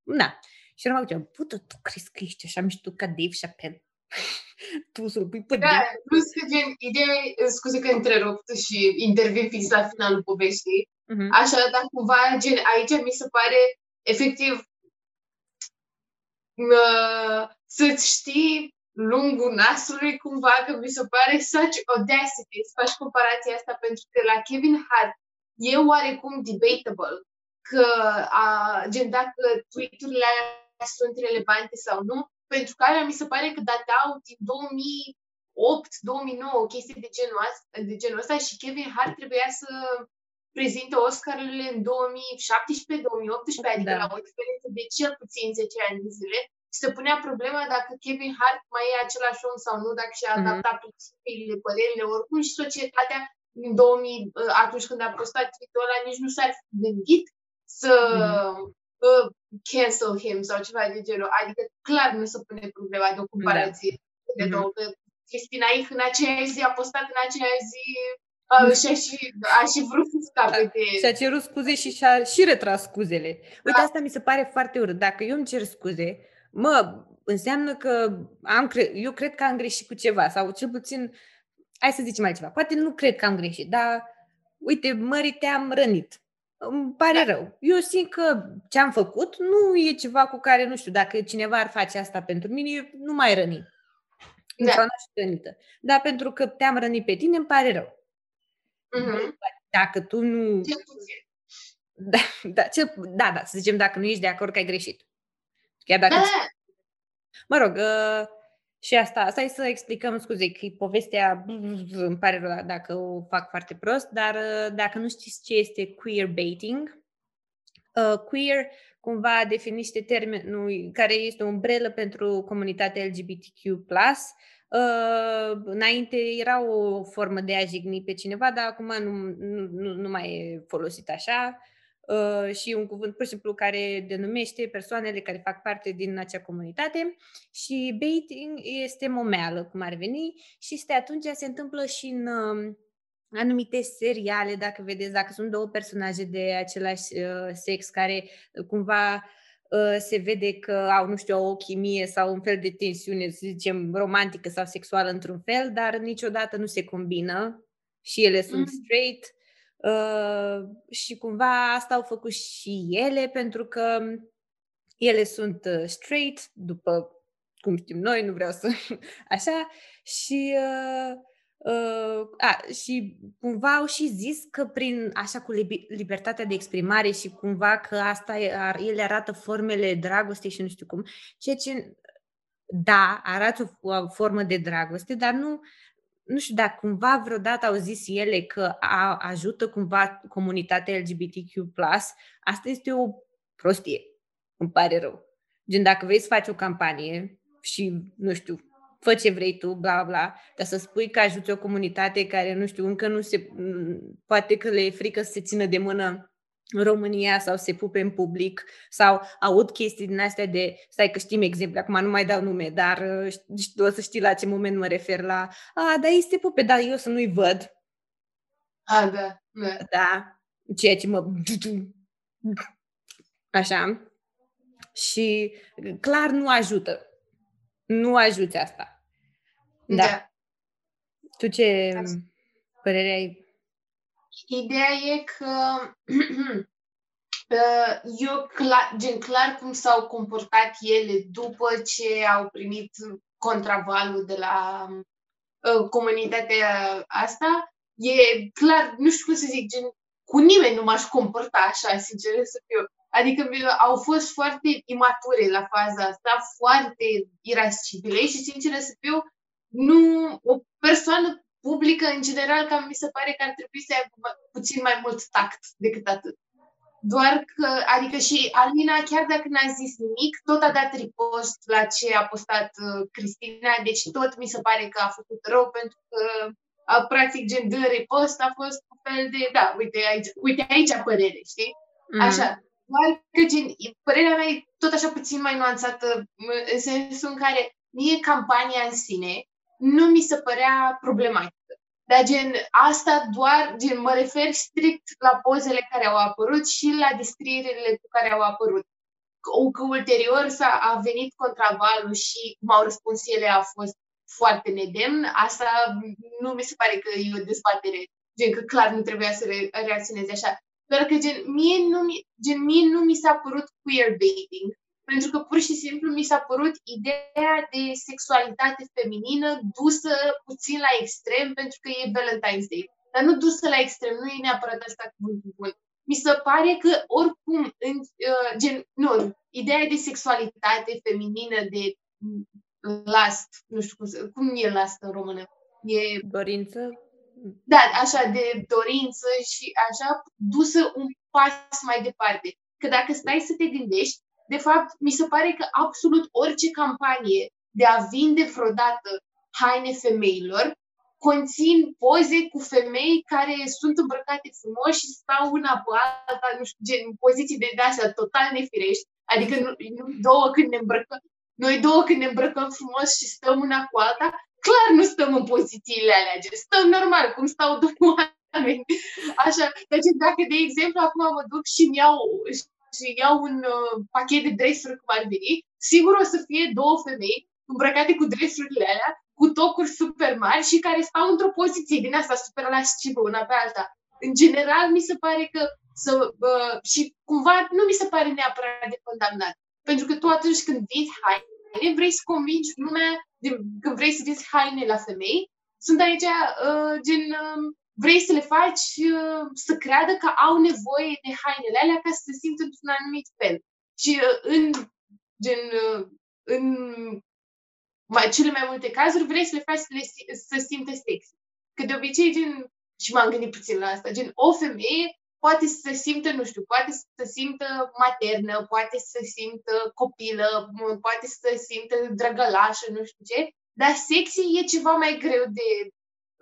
na. Și eram ziceam, pută, tu crezi că ești așa mișto ca Dave Chappelle? tu să-l pui pe Da, plus că gen, ideea, scuze că întrerup și intervin fix la finalul poveștii, uh-huh. așa, dar cumva, gen, aici mi se pare efectiv să-ți știi lungul nasului cumva, că mi se pare such audacity să faci comparația asta, pentru că la Kevin Hart e oarecum debatable că a, gen dacă tweet-urile sunt relevante sau nu, pentru că alea mi se pare că datau din 2008, 2009, o chestie de genul, asta, de genul ăsta și Kevin Hart trebuia să prezinte Oscarurile în 2017-2018, adică da. la o diferență de cel puțin 10 ani de zile. Și se punea problema dacă Kevin Hart mai e același om sau nu, dacă și-a mm-hmm. adaptat principiile, părerile, oricum și societatea în 2000, ă, atunci când a postat tweet-ul ăla, nici nu s-ar fi gândit să mm-hmm. uh, cancel him sau ceva de genul. Adică clar nu se pune problema de o comparație da. de mm-hmm. două. Că Cristina Ich în aceeași zi a postat în aceeași zi Uh, și a și, a și vrut să scape de... Și-a cerut scuze și și-a și retras scuzele. Uite, da. asta mi se pare foarte urât. Dacă eu îmi cer scuze, mă, înseamnă că am cre- eu cred că am greșit cu ceva sau cel puțin, hai să zicem altceva, poate nu cred că am greșit, dar uite, mări te-am rănit. Îmi pare da. rău. Eu simt că ce am făcut nu e ceva cu care, nu știu, dacă cineva ar face asta pentru mine, nu mai răni. Da. Sau nu rănită. Dar pentru că te-am rănit pe tine, îmi pare rău. Uh-huh. Dacă tu nu... Da, da, cel, da, da, să zicem dacă nu ești de acord că ai greșit. Chiar dacă... Da. Mă rog, uh, și asta, asta e să explicăm, scuze, că povestea, îmi pare rău dacă o fac foarte prost, dar uh, dacă nu știți ce este queer baiting, uh, queer cumva definește termenul care este o umbrelă pentru comunitatea LGBTQ+, Uh, înainte era o formă de a jigni pe cineva, dar acum nu, nu, nu, nu mai e folosit așa. uh, și un cuvânt pur și simplu care denumește persoanele care fac parte din acea comunitate și baiting este momeală, cum ar veni, și este atunci se întâmplă și în uh, anumite seriale, dacă vedeți, dacă sunt două personaje de același uh, sex care uh, cumva uh, se vede că au, nu știu, o chimie sau un fel de tensiune, să zicem, romantică sau sexuală într-un fel, dar niciodată nu se combină și ele sunt mm. straight uh, și cumva asta au făcut și ele pentru că ele sunt uh, straight, după cum știm noi, nu vreau să așa, și uh, Uh, a, și cumva au și zis că prin așa cu libertatea de exprimare și cumva că asta ele arată formele dragostei și nu știu cum, ceea ce da, arată o formă de dragoste, dar nu, nu știu dacă cumva vreodată au zis ele că a, ajută cumva comunitatea LGBTQ+, asta este o prostie, îmi pare rău. Gen, dacă vrei să faci o campanie și, nu știu, fă ce vrei tu, bla, bla, dar să spui că ajuți o comunitate care, nu știu, încă nu se, poate că le e frică să se țină de mână în România sau se pupe în public sau aud chestii din astea de, stai că știm exemple, acum nu mai dau nume, dar o să știi la ce moment mă refer la, a, da, ei se pupe, dar eu să nu-i văd. A, da, da. Da, ceea ce mă... Așa. Și clar nu ajută nu ajuți asta. Da. da. Tu ce Asta. părere ai? Ideea e că uh, eu clar, gen clar cum s-au comportat ele după ce au primit contravalul de la uh, comunitatea asta, e clar, nu știu cum să zic, gen, cu nimeni nu m-aș comporta așa, sincer să fiu. Adică au fost foarte imature la faza asta, foarte irascibile și, sincer să fiu, nu o persoană publică, în general, cam mi se pare că ar trebui să aibă puțin mai mult tact decât atât. Doar că, adică și Alina, chiar dacă n-a zis nimic, tot a dat ripost la ce a postat uh, Cristina, deci tot mi se pare că a făcut rău pentru că, a, practic, gen de ripost a fost un fel de, da, uite aici, uite aici părere, știi? Mm. Așa. Doar că, gen, părerea mea e tot așa puțin mai nuanțată, în sensul în care mie campania în sine nu mi se părea problematică. Dar gen, asta doar, gen, mă refer strict la pozele care au apărut și la descrierile cu care au apărut. Că, că ulterior s-a a venit contravalul și cum au răspuns ele a fost foarte nedemn, asta nu mi se pare că e o dezbatere, gen că clar nu trebuia să re- reacționeze așa. Doar că gen mie, nu, gen, mie nu mi s-a părut queerbaiting, pentru că pur și simplu mi s-a părut ideea de sexualitate feminină dusă puțin la extrem pentru că e Valentine's Day. Dar nu dusă la extrem, nu e neapărat asta cuvântul bun. Mi se pare că oricum, în, uh, gen, nu, ideea de sexualitate feminină, de last, nu știu cum, cum e last în română? E... Dorință? da, așa, de dorință și așa, dusă un pas mai departe. Că dacă stai să te gândești, de fapt, mi se pare că absolut orice campanie de a vinde vreodată haine femeilor conțin poze cu femei care sunt îmbrăcate frumos și stau una pe alta, nu știu, gen, în poziții de astea total nefirești. Adică nu, nu două când ne îmbrăcăm, noi două când ne îmbrăcăm frumos și stăm una cu alta, clar nu stăm în pozițiile alea, gen, stăm normal, cum stau doi oameni. Așa, deci dacă, de exemplu, acum mă duc și îmi iau, și iau un uh, pachet de dresuri cum ar veni, sigur o să fie două femei îmbrăcate cu dresurile alea, cu tocuri super mari și care stau într-o poziție din asta super lascivă una pe alta. În general, mi se pare că să, uh, și cumva nu mi se pare neapărat de condamnat. Pentru că tu atunci când vinzi haine, vrei să convingi lumea când vrei să vezi haine la femei, sunt aici uh, gen uh, vrei să le faci uh, să creadă că au nevoie de hainele alea ca să se simtă într-un anumit fel. Și uh, în gen uh, în mai, cele mai multe cazuri vrei să le faci să, le, să simte sexy. Că de obicei, gen, și m-am gândit puțin la asta, gen, o femeie poate să se simtă, nu știu, poate să se simtă maternă, poate să se simtă copilă, poate să se simtă drăgălașă, nu știu ce, dar sexy e ceva mai greu de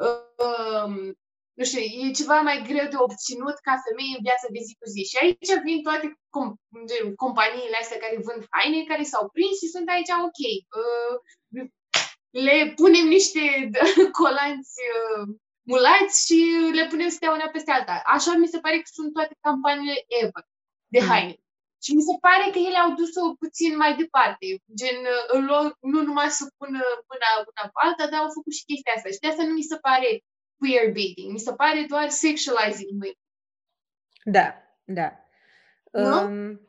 uh, nu știu, e ceva mai greu de obținut ca femeie în viața de zi cu zi. Și aici vin toate com- companiile astea care vând haine, care s-au prins și sunt aici, ok, uh, le punem niște colanți uh, mulați și le punem să stea una peste alta. Așa mi se pare că sunt toate campaniile ever de mm. haine. Mm. Și mi se pare că ele au dus-o puțin mai departe. Gen, în loc, nu numai să pună mâna una pe alta, dar au făcut și chestia asta. Și de asta nu mi se pare queerbaiting. Mi se pare doar sexualizing women. Da, da. Um,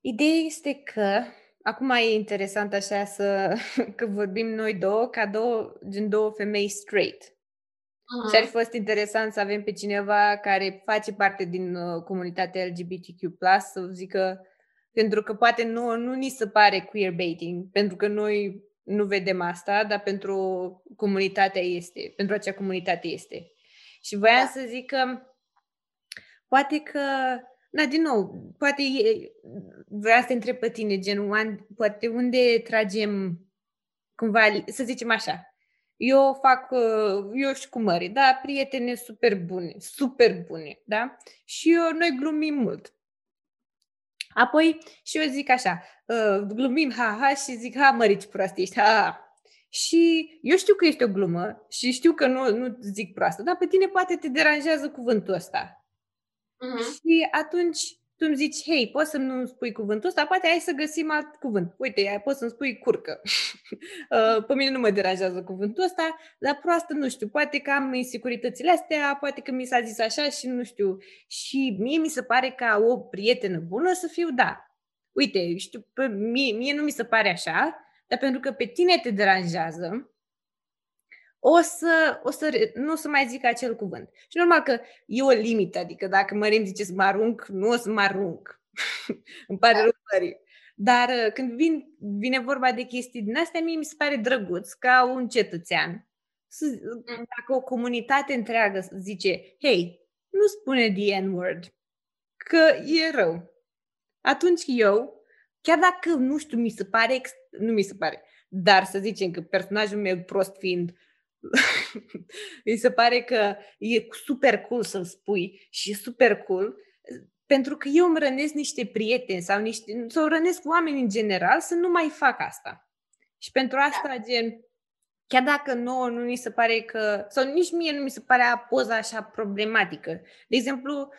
ideea este că acum e interesant așa să că vorbim noi două ca două, gen două femei straight. Uh-huh. Și ar fi fost interesant să avem pe cineva care face parte din uh, comunitatea LGBTQ+, să zică, pentru că poate nu, nu ni se pare queerbaiting, pentru că noi nu vedem asta, dar pentru comunitatea este, pentru acea comunitate este. Și voiam da. să zic că poate că, na, din nou, poate e, vreau să te întreb pe tine, gen, poate unde tragem cumva, să zicem așa, eu fac, uh, eu și cu mări, da, prietene super bune, super bune, da? Și eu, noi glumim mult. Apoi și eu zic așa, uh, glumim, ha, ha, și zic, ha, mărici proastă ești, ha, ha. Și eu știu că ești o glumă și știu că nu, nu zic proastă, dar pe tine poate te deranjează cuvântul ăsta. Uh-huh. Și atunci tu îmi zici, hei, poți să nu spui cuvântul ăsta, poate ai să găsim alt cuvânt. Uite, poți să-mi spui curcă. Uh, pe mine nu mă deranjează cuvântul ăsta, dar proastă nu știu, poate că am insecuritățile astea, poate că mi s-a zis așa și nu știu. Și mie mi se pare ca o prietenă bună să fiu da. Uite, știu, pe mie, mie nu mi se pare așa, dar pentru că pe tine te deranjează, o să, o să nu o să mai zic acel cuvânt. Și normal că e o limită, adică dacă Mărim zice să mă arunc, nu o să mă arunc. Îmi pare da. rău, Mărim. Dar uh, când vin, vine vorba de chestii din astea, mie mi se pare drăguț ca un cetățean. Să, mm. dacă o comunitate întreagă zice, hei, nu spune the N-word, că e rău. Atunci eu, chiar dacă, nu știu, mi se pare, nu mi se pare, dar să zicem că personajul meu prost fiind Mi se pare că e super cool să-l spui și e super cool pentru că eu îmi rănesc niște prieteni sau niște, sau rănesc oameni în general să nu mai fac asta. Și pentru asta, da. gen, chiar dacă nouă nu mi se pare că, sau nici mie nu mi se pare poza așa problematică. De exemplu,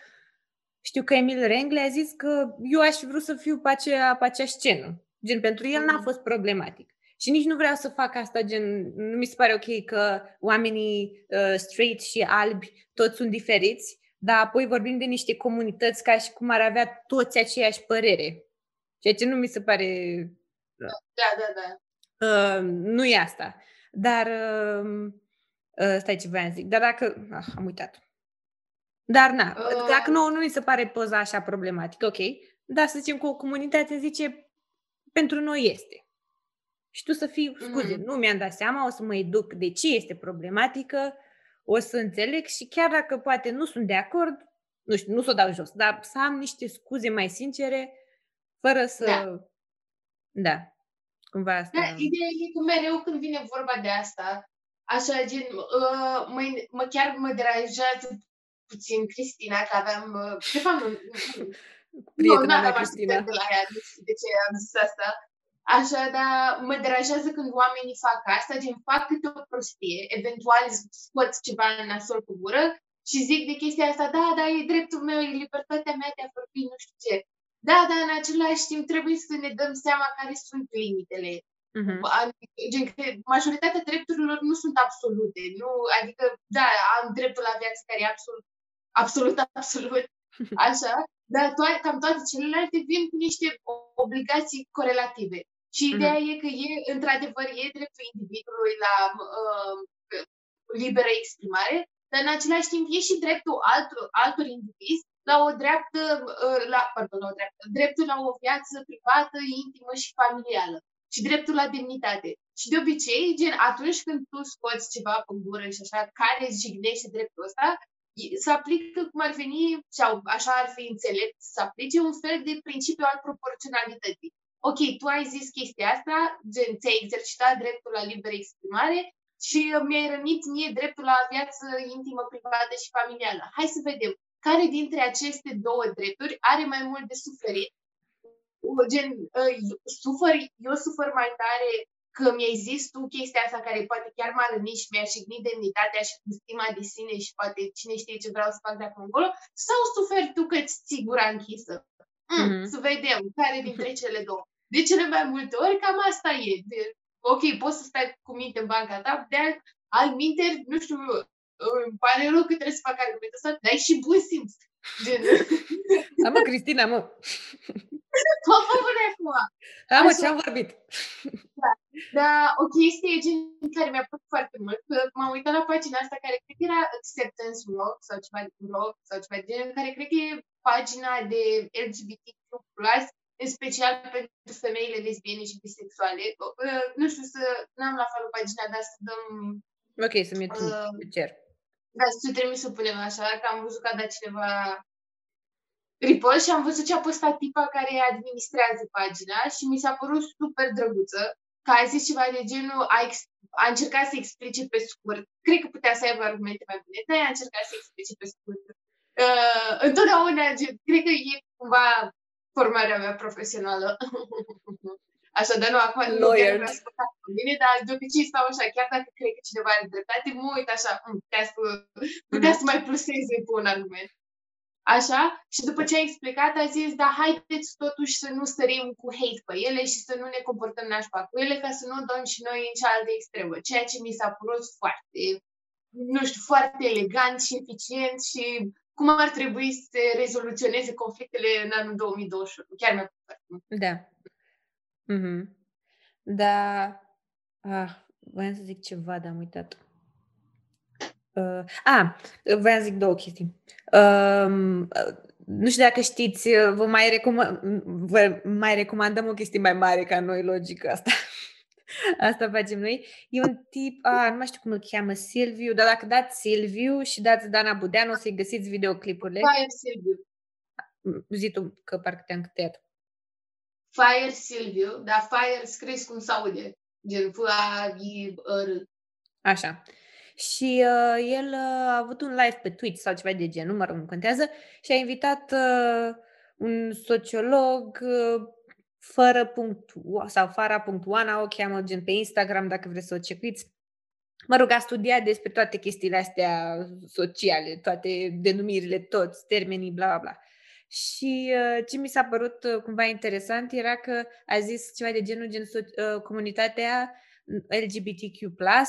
știu că Emil Rengle a zis că eu aș vrea să fiu pe acea, pe acea scenă. Gen, pentru el n-a mm. fost problematic. Și nici nu vreau să fac asta, gen, nu mi se pare ok că oamenii uh, straight și albi toți sunt diferiți, dar apoi vorbim de niște comunități ca și cum ar avea toți aceeași părere. Ceea ce nu mi se pare... Da, da, da. Uh, nu e asta. Dar... Uh, uh, stai ce vreau să zic. Dar dacă... Ah, am uitat. Dar na, uh... dacă nu, nu mi se pare poza așa problematică, ok. Dar să zicem că o comunitate zice pentru noi este. Și tu să fii, scuze, mm. nu mi-am dat seama, o să mă educ de ce este problematică, o să înțeleg și chiar dacă poate nu sunt de acord, nu știu, nu să o dau jos, dar să am niște scuze mai sincere, fără să... Da. Da. Cumva asta... Da, ideea e că mereu când vine vorba de asta, așa gen, uh, mă, mă, chiar mă deranjează puțin Cristina, că aveam, uh, de fapt, nu, Prietena nu, mea, Cristina. De la ea, nu știu de ce am zis asta, Așa, dar mă deranjează când oamenii fac asta, gen fac câte o prostie, eventual scoți ceva în nasol cu gură și zic de chestia asta, da, da, e dreptul meu, e libertatea mea de a vorbi, nu știu ce. Da, dar în același timp trebuie să ne dăm seama care sunt limitele. Uh-huh. Gen, că majoritatea drepturilor nu sunt absolute. Nu, adică, da, am dreptul la viață care e absolut, absolut, absolut, așa, dar to- cam toate celelalte vin cu niște obligații corelative. Și mhm. ideea mm-hmm. e că e, într-adevăr, e dreptul individului la uh, liberă exprimare, dar în același timp e și dreptul altor, altor indivizi la o dreaptă, uh, la, pardon, la o dreaptă, dreptul la o viață privată, intimă și familială și dreptul la demnitate. Și de obicei, gen, atunci când tu scoți ceva pe gură și așa, care jignește dreptul ăsta, să aplică cum ar veni, sau așa ar fi înțelept, să aplice un fel de principiu al proporționalității ok, tu ai zis chestia asta, gen, ți-ai exercitat dreptul la liberă exprimare, și mi-ai rănit mie dreptul la viață intimă, privată și familială. Hai să vedem care dintre aceste două drepturi are mai mult de suferit. Gen, uh, sufăr, eu sufăr mai tare că mi-ai zis tu chestia asta care poate chiar m-a rănit și mi-a șignit demnitatea și stima de sine și poate cine știe ce vreau să fac de acum încolo, sau suferi tu că-ți ții gura închisă? Mm, mm-hmm. Să vedem care dintre cele două. De cele mai multe ori, cam asta e. De, ok, poți să stai cu minte în banca ta, de al, al minte, nu știu, îmi pare rău că trebuie să fac argumentul ăsta, dar ai și bun simț. Gen. Da, mă, Cristina, mă. Tot vorbește acum. Da, mă, ce-am vorbit. Da. Dar o chestie gen care mi-a plăcut foarte mult, că m-am uitat la pagina asta care cred că era Acceptance Blog sau ceva de blog sau ceva de genul, care cred că e pagina de LGBTQ+, în special pentru femeile lesbiene și bisexuale. Uh, nu știu să, n-am la felul pagina, dar să dăm... Ok, să-mi uh, cer. Da, să trebuie să punem așa, că am văzut că a dat cineva repost și am văzut ce a postat tipa care administrează pagina și mi s-a părut super drăguță, că a zis ceva de genul, a, ex- a încercat să explice pe scurt. Cred că putea să aibă argumente mai bune, dar a încercat să explice pe scurt. Uh, întotdeauna, cred că e cumva formarea mea profesională. Așa, dar nu, acum nu chiar vreau cu mine, dar de obicei stau așa, chiar dacă cred că cineva are dreptate, mă uit așa, mm, putea să, putea să mai pluseze cu un argument. Așa? Și după ce a explicat, a zis, da, haideți totuși să nu sărim cu hate pe ele și să nu ne comportăm nașpa cu ele, ca să nu dăm și noi în cealaltă extremă. Ceea ce mi s-a părut foarte, nu știu, foarte elegant și eficient și cum ar trebui să se rezoluționeze conflictele în anul 2021. Chiar mi-a plăcut foarte mult. Da. Mm-hmm. Da. Ah, voiam să zic ceva, dar am uitat. Uh, a, voiam să zic două chestii. Uh, nu știu dacă știți, vă mai, recomand, vă mai recomandăm o chestie mai mare ca noi, logic asta. Asta facem noi. E un tip, a, nu mai știu cum îl cheamă, Silviu, dar dacă dați Silviu și dați Dana Budeanu, o să-i găsiți videoclipurile. Fire Silviu. Zi tu, că parcă te-am câteat. Fire Silviu, dar Fire scris cum se aude. Gen f a i r Așa. Și uh, el uh, a avut un live pe Twitch sau ceva de genul, mă rog, nu contează, și a invitat uh, un sociolog uh, fără punct sau fara.oana, o cheamă gen pe Instagram dacă vreți să o cecuiți. Mă rog, a studiat despre toate chestiile astea sociale, toate denumirile, toți termenii, bla bla bla. Și uh, ce mi s-a părut uh, cumva interesant era că a zis ceva de genul, gen uh, comunitatea LGBTQ+,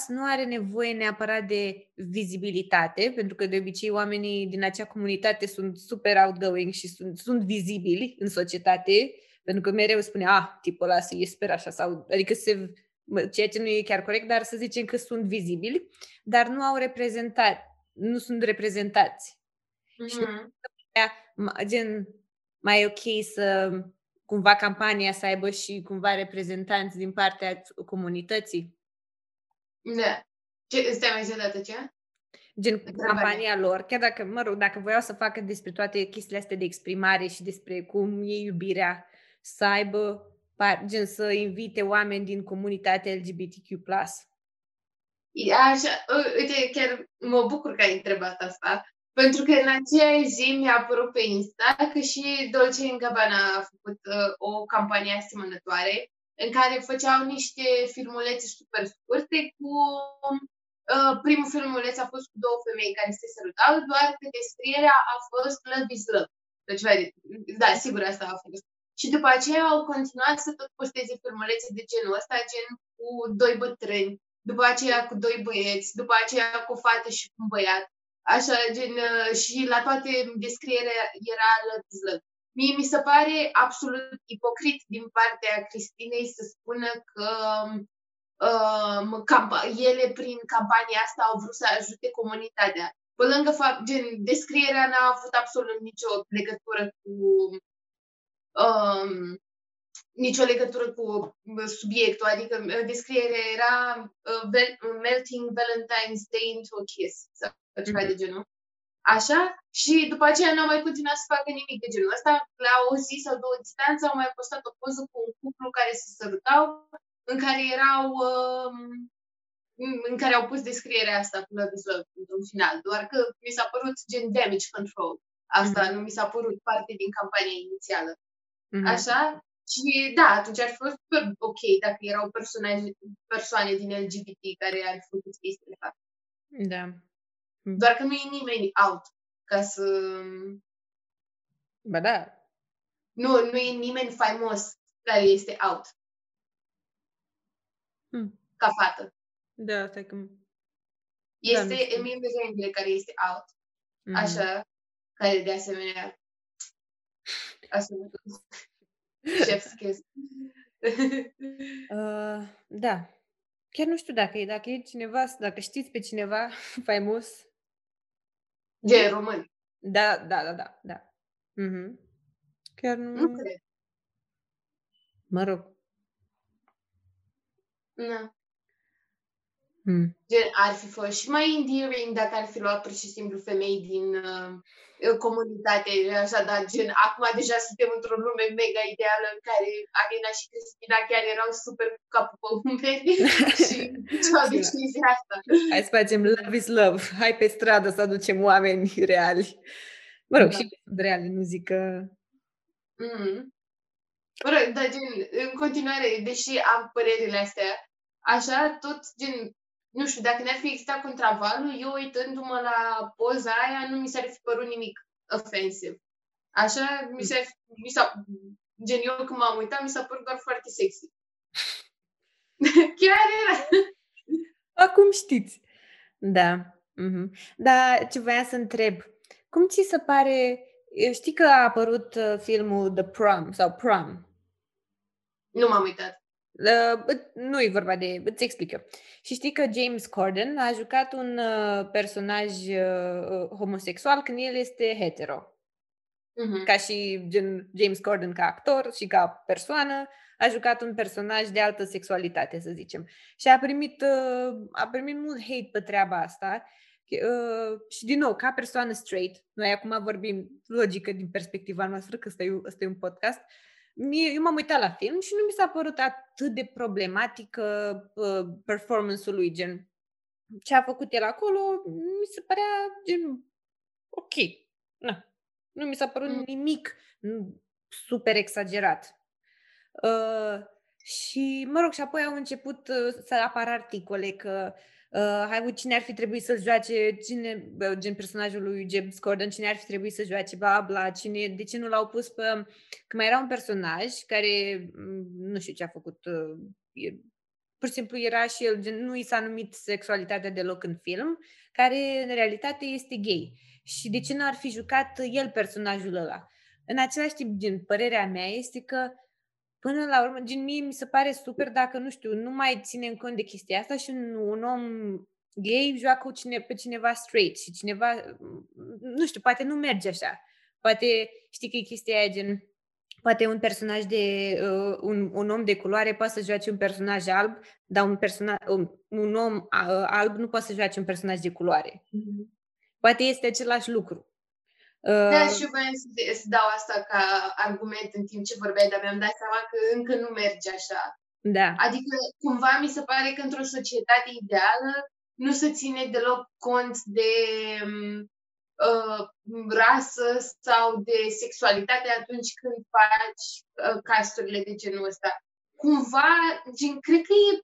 nu are nevoie neapărat de vizibilitate, pentru că de obicei oamenii din acea comunitate sunt super outgoing și sunt, sunt vizibili în societate, pentru că mereu spune, ah, tipul ăla se sper așa, sau, adică se, ceea ce nu e chiar corect, dar să zicem că sunt vizibili, dar nu au reprezentat, nu sunt reprezentați. Mm-hmm. Și gen, mai ok să cumva campania să aibă și cumva reprezentanți din partea comunității. Da. Ce, stai mai zi dată ce? Gen Întrebare. campania lor, chiar dacă, mă rog, dacă voiau să facă despre toate chestiile astea de exprimare și despre cum e iubirea, să aibă, gen să invite oameni din comunitatea LGBTQ+. Așa, uite, chiar mă bucur că ai întrebat asta, pentru că în aceea zi mi-a apărut pe Insta că și Dolce Gabbana a făcut uh, o campanie asemănătoare în care făceau niște filmulețe super scurte cu uh, primul filmuleț a fost cu două femei care se sărutau, doar că descrierea a fost Love is Love. Deci, da, sigur asta a fost. Și după aceea au continuat să tot posteze filmulețe de genul ăsta, gen cu doi bătrâni, după aceea cu doi băieți, după aceea cu o fată și cu un băiat. Așa, gen, uh, și la toate descrierea era lăzlă. Mie mi se pare absolut ipocrit din partea Cristinei să spună că um, camp- ele prin campania asta au vrut să ajute comunitatea. Pe lângă fapt, gen, descrierea n-a avut absolut nicio legătură cu um, nicio legătură cu subiectul, adică uh, descrierea era uh, melting Valentine's Day into a kiss sau ceva de genul. Așa? Și după aceea nu au mai continuat să facă nimic de genul ăsta. La o zi sau două distanță au mai postat o poză cu un cuplu care se sărutau, în care erau uh, în care au pus descrierea asta cu Love is Love într-un final, doar că mi s-a părut gen damage control. Asta mm-hmm. nu mi s-a părut parte din campania inițială. Mm-hmm. Așa? Și da, atunci ar fi fost super ok dacă erau personaje, persoane din LGBT care ar fi făcut chestiile astea. Da. Doar că nu e nimeni out ca să... Ba da. Nu, nu e nimeni faimos care este out. Hmm. Ca fată. Da, stai că... Este da, Emil Mezengle care este out. Mm-hmm. Așa, care de asemenea Asta Chef's kiss. uh, da. Chiar nu știu dacă e, dacă e cineva, dacă știți pe cineva faimos. De român. Da, da, da, da, da. Mm-hmm. Chiar nu... Nu cred. Mă rog. Nu. Mm. Gen, ar fi fost și mai endearing dacă ar fi luat pur și simplu femei din uh, comunitate, așa, dar gen, acum deja suntem într-o lume mega ideală în care Alina și Cristina chiar erau super cu capul pe umeri și ce decizia asta. Hai să facem love is love, hai pe stradă să aducem oameni reali. Mă rog, da. și reali, nu zic că... Mm-hmm. Mă rog, dar gen, în continuare, deși am părerile astea, așa, tot gen, nu știu, dacă n-ar fi existat contravalul, eu uitându-mă la poza aia, nu mi s-ar fi părut nimic ofensiv. Așa, mi s-a, mi s-a, gen eu când m-am uitat, mi s-a părut doar foarte sexy. Chiar era. Acum știți. Da. Mm-hmm. Dar ce voiam să întreb, cum ți se pare, știi că a apărut uh, filmul The Prom sau Prom? Nu m-am uitat. Uh, nu e vorba de... Îți explic eu. Și știi că James Corden a jucat un uh, personaj uh, homosexual când el este hetero. Uh-huh. Ca și gen, James Corden ca actor și ca persoană, a jucat un personaj de altă sexualitate, să zicem. Și a primit, uh, a primit mult hate pe treaba asta. Uh, și din nou, ca persoană straight, noi acum vorbim logică din perspectiva noastră, că ăsta e, ăsta e un podcast, uh, mie, eu m-am uitat la film și nu mi s-a părut atât de problematică uh, performance-ul lui, gen ce a făcut el acolo, mi se părea gen ok. Na. Nu mi s-a părut mm. nimic super exagerat. Uh, și, mă rog, și apoi au început uh, să apară articole că uh, hai, cine ar fi trebuit să joace, cine, gen personajul lui James Corden, cine ar fi trebuit să joace, bla, bla, cine, de ce nu l-au pus pe... Că mai era un personaj care, mm, nu știu ce a făcut, uh, pur și simplu era și el, gen, nu i s-a numit sexualitatea deloc în film, care în realitate este gay. Și de ce nu ar fi jucat el personajul ăla? În același timp, din părerea mea, este că Până la urmă, gen, mie mi se pare super dacă, nu știu, nu mai ținem cont de chestia asta și un, un om gay joacă cine, pe cineva straight și cineva, nu știu, poate nu merge așa. Poate, știi că e chestia aia gen, poate un personaj de, uh, un, un om de culoare poate să joace un personaj alb, dar un, persona, un, un om uh, alb nu poate să joace un personaj de culoare. Mm-hmm. Poate este același lucru. Da, uh, și eu voiam să, să dau asta ca argument în timp ce vorbeai, dar mi-am dat seama că încă nu merge așa. Da. Adică, cumva, mi se pare că într-o societate ideală nu se ține deloc cont de uh, rasă sau de sexualitate atunci când faci uh, casturile de genul ăsta. Cumva, gen, cred că e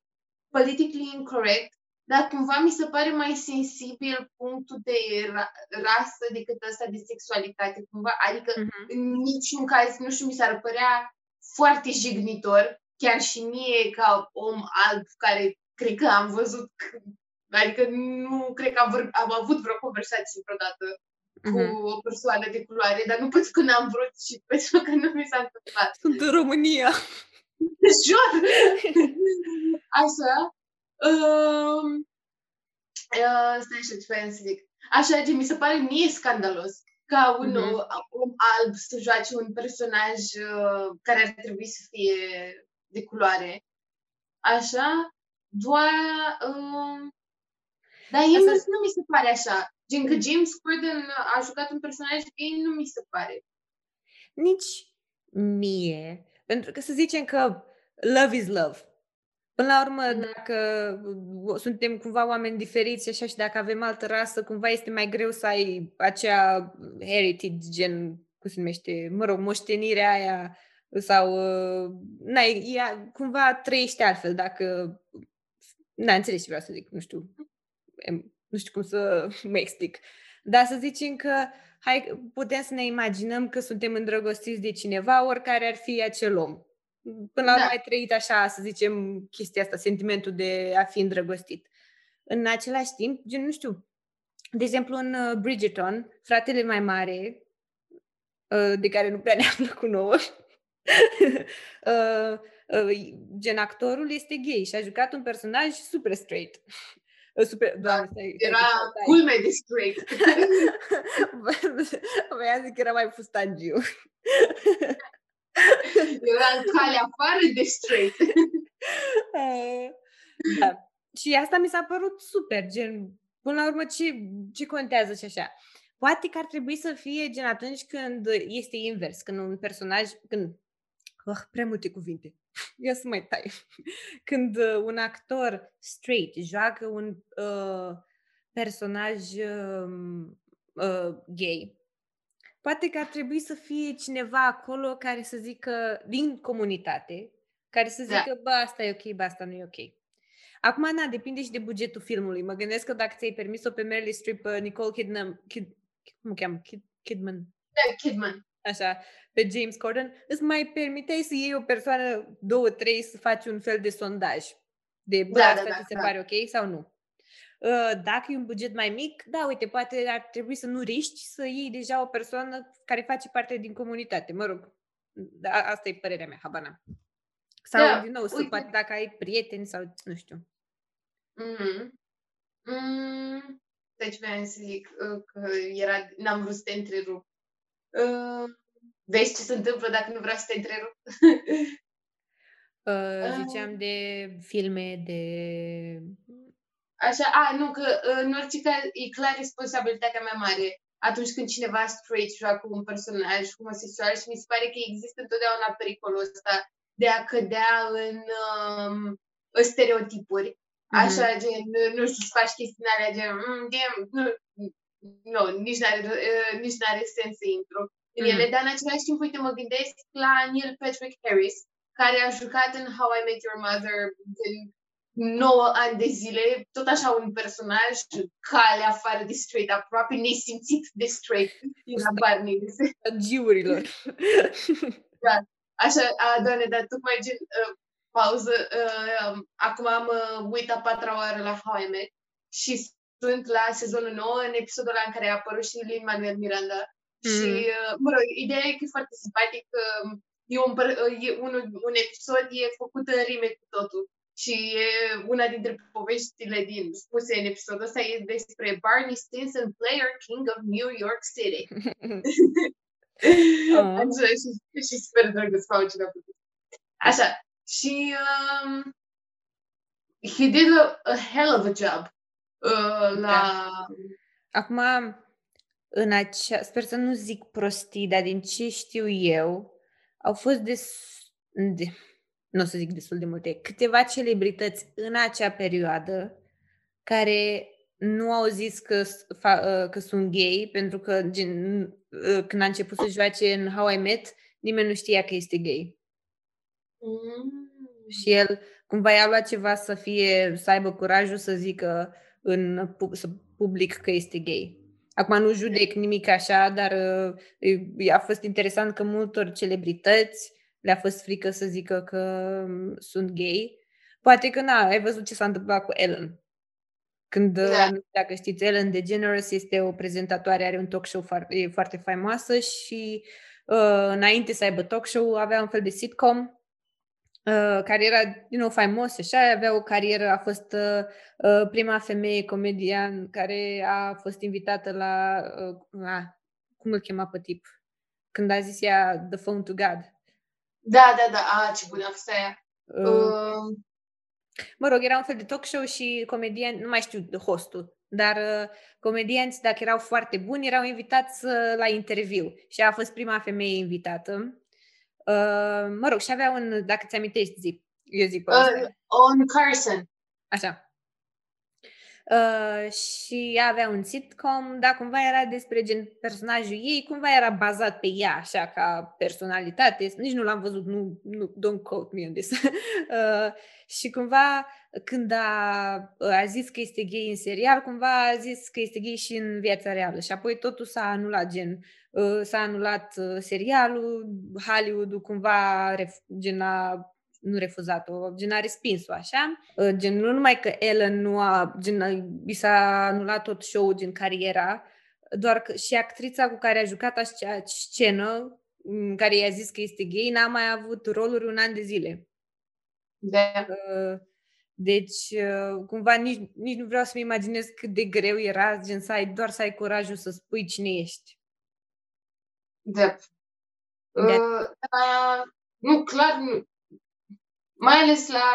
politically incorrect dar cumva mi se pare mai sensibil punctul de ra- rasă decât ăsta de sexualitate, cumva. Adică, uh-huh. în niciun caz, nu știu, mi s-ar părea foarte jignitor, chiar și mie, ca om alb, care cred că am văzut, adică nu cred că am, vor, am avut vreo conversație vreodată uh-huh. cu mhm. o persoană de culoare, dar nu pentru că n-am vrut și pentru că nu mi s-a întâmplat. Sunt în România. Jur! Așa. Uh, uh, stai așa ce să zic. Așa, ce mi se pare mie scandalos ca un mm-hmm. om alb să joace un personaj uh, care ar trebui să fie de culoare. Așa, doar... Uh, dar el nu, nu mi se pare așa. Gen că James Corden a jucat un personaj gay, nu mi se pare. Nici mie. Pentru că să zicem că love is love. Până la urmă, mm. dacă suntem cumva oameni diferiți așa și dacă avem altă rasă, cumva este mai greu să ai acea heritage, gen, cum se numește, mă rog, moștenirea aia sau, uh, n-ai, ea, cumva trăiește altfel dacă, n înțeles ce vreau să zic, nu știu, nu știu cum să mă explic. Dar să zicem că hai, putem să ne imaginăm că suntem îndrăgostiți de cineva, oricare ar fi acel om. Până la urmă da. ai trăit așa, să zicem, chestia asta, sentimentul de a fi îndrăgostit. În același timp, gen, nu știu, de exemplu, în uh, Bridgerton, fratele mai mare, uh, de care nu prea ne-a plăcut nouă, uh, gen actorul este gay și a jucat un personaj super straight. Super, da, doamne, stai, era culme de straight. Voia zic că era mai fustangiu. Era în calea afară de straight. da. Și asta mi s-a părut super, gen, până la urmă, ce, ce contează și așa. Poate că ar trebui să fie gen atunci când este invers, când un personaj, când, oh, prea multe cuvinte, ia să mai tai, când uh, un actor straight joacă un uh, personaj uh, uh, gay, Poate că ar trebui să fie cineva acolo care să zică, din comunitate, care să zică, da. bă, asta e ok, bă, asta nu e ok. Acum, na, depinde și de bugetul filmului. Mă gândesc că dacă ți-ai permis-o pe Meryl Streep, pe Nicole Kidman, Kid, cum o cheamă? Kid, Kidman. Da, Kidman. Așa, pe James Corden, îți mai permiteai să iei o persoană, două, trei, să faci un fel de sondaj. De, bă, da, asta da, da, ți se da. pare ok sau nu? Ă, dacă e un buget mai mic, da, uite, poate ar trebui să nu riști să iei deja o persoană care face parte din comunitate. Mă rog, da, asta e părerea mea, habana. Sau, da, din nou, uite. să poate dacă ai prieteni sau nu știu. Mm-hmm. Mm, deci vreau să zic uh, că era, n-am vrut să te întrerup. Uh, vezi ce se întâmplă dacă nu vreau să te întrerup? uh, ziceam de filme, de Așa, a, nu, că în orice caz e clar responsabilitatea mea mare atunci când cineva straight joacă un personaj homosexual și mi se pare că există întotdeauna pericolul ăsta de a cădea în um, stereotipuri. Mm-hmm. Așa, gen, nu știu, să faci chestii alea, gen, mm, damn, nu, nu, nici n-are, uh, nici n-are sens să intru în mm-hmm. ele, dar în același timp, uite, mă gândesc la Neil Patrick Harris, care a jucat în How I Met Your Mother, din 9 ani de zile, tot așa un personaj, cale afară de straight, aproape nesimțit de straight la Barney. Giurilor. da. Așa, a, doamne, dar tocmai gen, uh, pauză, uh, acum am uh, uitat patra oară la How I Met și sunt la sezonul 9, în episodul ăla în care a apărut și Lin-Manuel Miranda. Mm. Și, uh, mă rog, ideea e că e foarte simpatic, uh, e un, e un, un episod e făcut în rime cu totul. Și e una dintre poveștile din spuse în episodul ăsta e despre Barney Stinson, player king of New York City. uh. Așa, și, și sper drăguț sau ce Așa. Și um, he did a, a hell of a job uh, la... Da. Acum, în acea, sper să nu zic prostii, dar din ce știu eu, au fost des, de, nu o să zic destul de multe, câteva celebrități în acea perioadă care nu au zis că, ă, că sunt gay, pentru că gen, ă, când a început să joace în How I Met, nimeni nu știa că este gay. Mm. Și el cumva i-a luat ceva să fie, să aibă curajul să zică în să public că este gay. Acum nu judec nimic așa, dar uh, a fost interesant că multor celebrități le-a fost frică să zică că mm, sunt gay. Poate că, na, ai văzut ce s-a întâmplat cu Ellen. Când, da. dacă știți, Ellen DeGeneres este o prezentatoare, are un talk show foarte, e foarte faimoasă și uh, înainte să aibă talk show avea un fel de sitcom uh, care era din nou faimos și așa, avea o carieră, a fost uh, uh, prima femeie comedian care a fost invitată la, uh, ah, cum îl chema pe tip, când a zis ea The Phone to God. Da, da, da. A, ce bună a fost aia. Uh, uh, mă rog, era un fel de talk show și comedieni, nu mai știu hostul, dar uh, comedianți, dacă erau foarte buni, erau invitați uh, la interviu. Și a fost prima femeie invitată. Uh, mă rog, și avea un, dacă ți amintești, zi, Eu zic pe Uh, on Carson. Așa. Uh, și avea un sitcom, dar cumva era despre gen personajul ei, cumva era bazat pe ea, așa, ca personalitate. Nici nu l-am văzut, nu, nu don't quote me on this. uh, și cumva, când a, a zis că este gay în serial, cumva a zis că este gay și în viața reală. Și apoi totul s-a anulat, gen, uh, s-a anulat uh, serialul, Hollywood-ul cumva, ref, gen, a nu refuzat-o, gen a respins-o așa. Uh, gen, nu numai că Ellen nu a, gen, i s-a anulat tot show-ul din cariera, doar că și actrița cu care a jucat acea scenă, în care i-a zis că este gay, n-a mai avut roluri un an de zile. Da. Uh, deci, uh, cumva, nici, nici nu vreau să-mi imaginez cât de greu era, gen, să ai, doar să ai curajul să spui cine ești. Da. Uh, uh, nu, clar, nu, mai ales la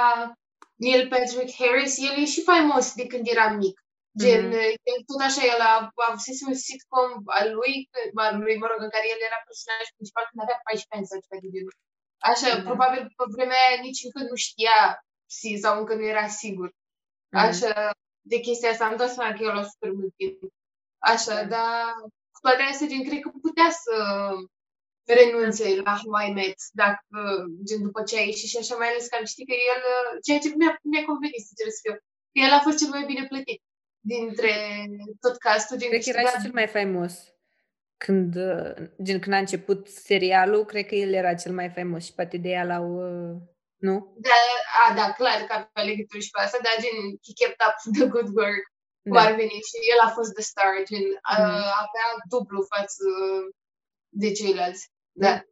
Neil Patrick Harris, el e și faimos de când era mic. Gen, mm-hmm. el tot așa, el a, a avut un sitcom al lui, al lui, mă rog, în care el era personaj principal când avea 14 ani sau ceva de genul. Așa, mm-hmm. probabil pe vremea aia nici încă nu știa sau încă nu era sigur. Mm-hmm. Așa, de chestia asta am dat seama că el a super mult timp. Așa, mm-hmm. dar cu toate astea, gen, cred că putea să renunțe la How I Met, dacă, gen, după ce a ieșit și așa, mai ales că am ști că el, ceea ce mi-a, mi-a convenit, sincer să fiu, că el a fost cel mai bine plătit dintre tot castul. Gen, cred că era și cel mai faimos. Când, gen, când a început serialul, cred că el era cel mai faimos și poate de ea l-au... Nu? Da, a, da, clar că avea legătură și pe asta, dar gen, he kept up the good work, cum da. ar veni și el a fost the star, gen, mm. avea dublu față de ceilalți. Da.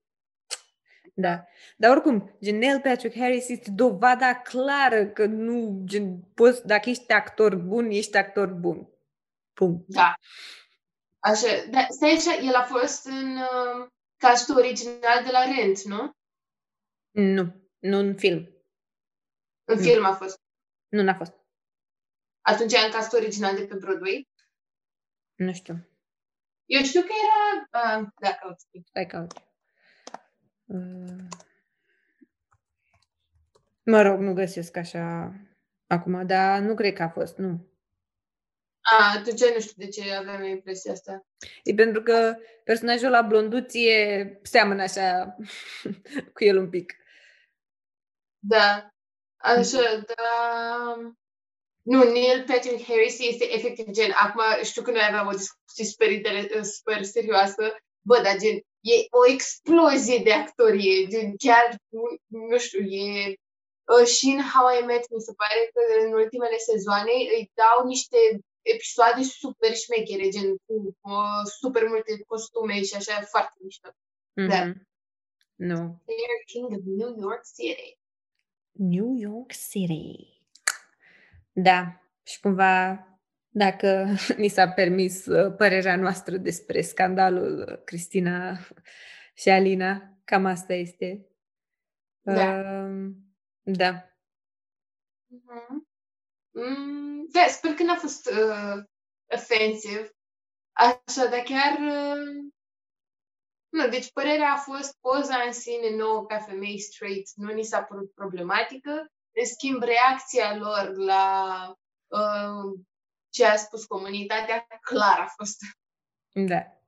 Da. Dar oricum, gen Neil Patrick Harris este dovada clară că nu, gen, poți, dacă ești actor bun, ești actor bun. Pum. Da. Așa, da, stai așa, el a fost în uh, castul original de la Rent, nu? Nu, nu în film. În nu. film a fost? Nu, n-a fost. Atunci e în castul original de pe Broadway? Nu știu. Eu știu că era... Uh, da, caut. Stai, caut. Uh, mă rog, nu găsesc așa acum, dar nu cred că a fost, nu. A, atunci nu știu de ce aveam impresia asta. E pentru că personajul la blonduție seamănă așa cu el un pic. Da, așa, da... Nu, Neil Patrick Harris este efectiv gen, acum știu că noi aveam o discuție super, super serioasă, bă, dar gen, e o explozie de actorie, gen, chiar, nu știu, e... Uh, și în How I Met, mi se pare că în ultimele sezoane îi dau niște episoade super șmechere, gen cu uh, super multe costume și așa, foarte mișto. Mm-hmm. Da. Nu. They're King of New York City. New York City. Da, și cumva, dacă ni s-a permis uh, părerea noastră despre scandalul uh, Cristina și Alina, cam asta este. Da. Uh, da. Uh-huh. Mm, da, sper că n-a fost uh, offensive. Așa, dar chiar... Uh, nu, deci părerea a fost poza în sine nouă ca femei straight nu ni s-a părut problematică, în schimb, reacția lor la uh, ce a spus comunitatea clar a fost. Da.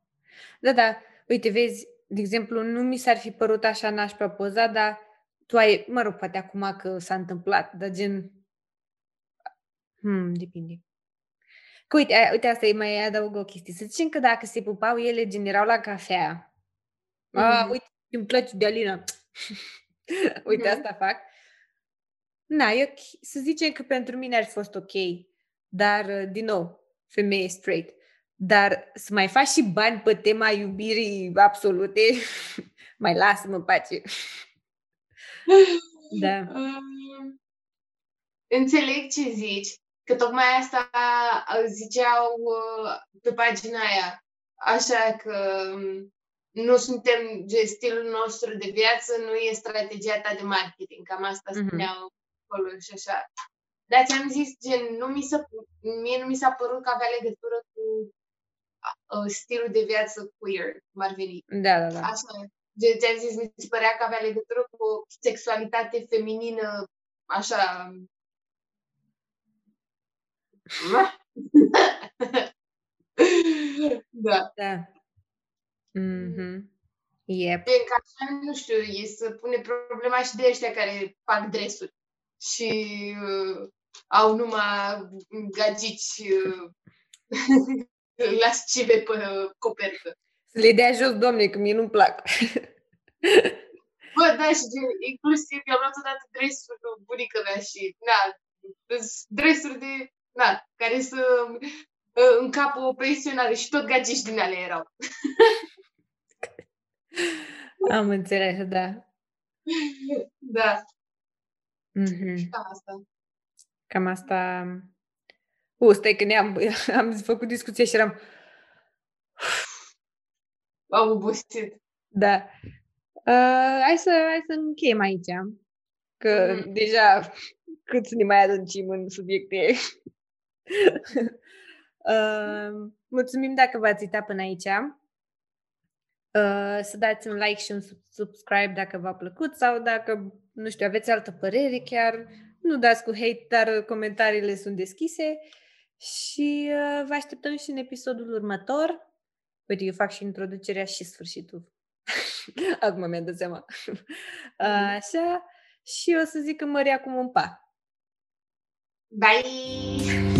Da, da. Uite, vezi, de exemplu, nu mi s-ar fi părut așa nașpa poza, dar tu ai, mă rog, poate acum că s-a întâmplat, dar gen... Hmm, depinde. Că uite, uite, asta e mai adaug o chestie. Să zicem că dacă se pupau ele, gen, erau la cafea. Mm-hmm. A, uite, îmi place de Alina. uite, mm-hmm. asta fac. Na, eu, să zicem că pentru mine ar fi fost ok, dar, uh, din nou, femeie straight. Dar să mai faci și bani pe tema iubirii absolute, mai lasă-mă în pace. da. Um, înțeleg ce zici, că tocmai asta ziceau uh, pe pagina aia. Așa că um, nu suntem, stilul nostru de viață nu e strategia ta de marketing. Cam asta mm-hmm. spuneau acolo și așa. Dar ți-am zis, gen, nu mi s-a, mie nu mi s-a părut că avea legătură cu uh, stilul de viață queer, cum ar veni. Da, da, da. Așa. Gen, ți-am zis, mi se părea că avea legătură cu sexualitate feminină așa... da. Da. Mm-hmm. Yep. E că așa, nu știu, e să pune problema și de ăștia care fac dresuri și uh, au numai gagici uh, lascive pe copertă. Să le dea jos, doamne, că mie nu-mi plac. Bă, da, și gen, inclusiv eu am luat odată dresuri cu bunica mea și, na, dresuri de, na, care să uh, încapă o pensionare și tot gagici din ale erau. Am înțeles, da. Da. Mm-hmm. Cam asta. Cam asta... U, stai că ne-am am făcut discuție și eram... Am obosit. Da. Uh, hai, să, hai să încheiem aici. Că mm-hmm. deja cât să ne mai adâncim în subiecte. uh, mulțumim dacă v-ați uitat până aici. Uh, să dați un like și un subscribe dacă v-a plăcut sau dacă, nu știu, aveți altă părere chiar, nu dați cu hate, dar comentariile sunt deschise și uh, vă așteptăm și în episodul următor. Uite, eu fac și introducerea și sfârșitul. Acum mi-am dat seama. Uh, așa, și o să zic că mă acum un pa. Bye!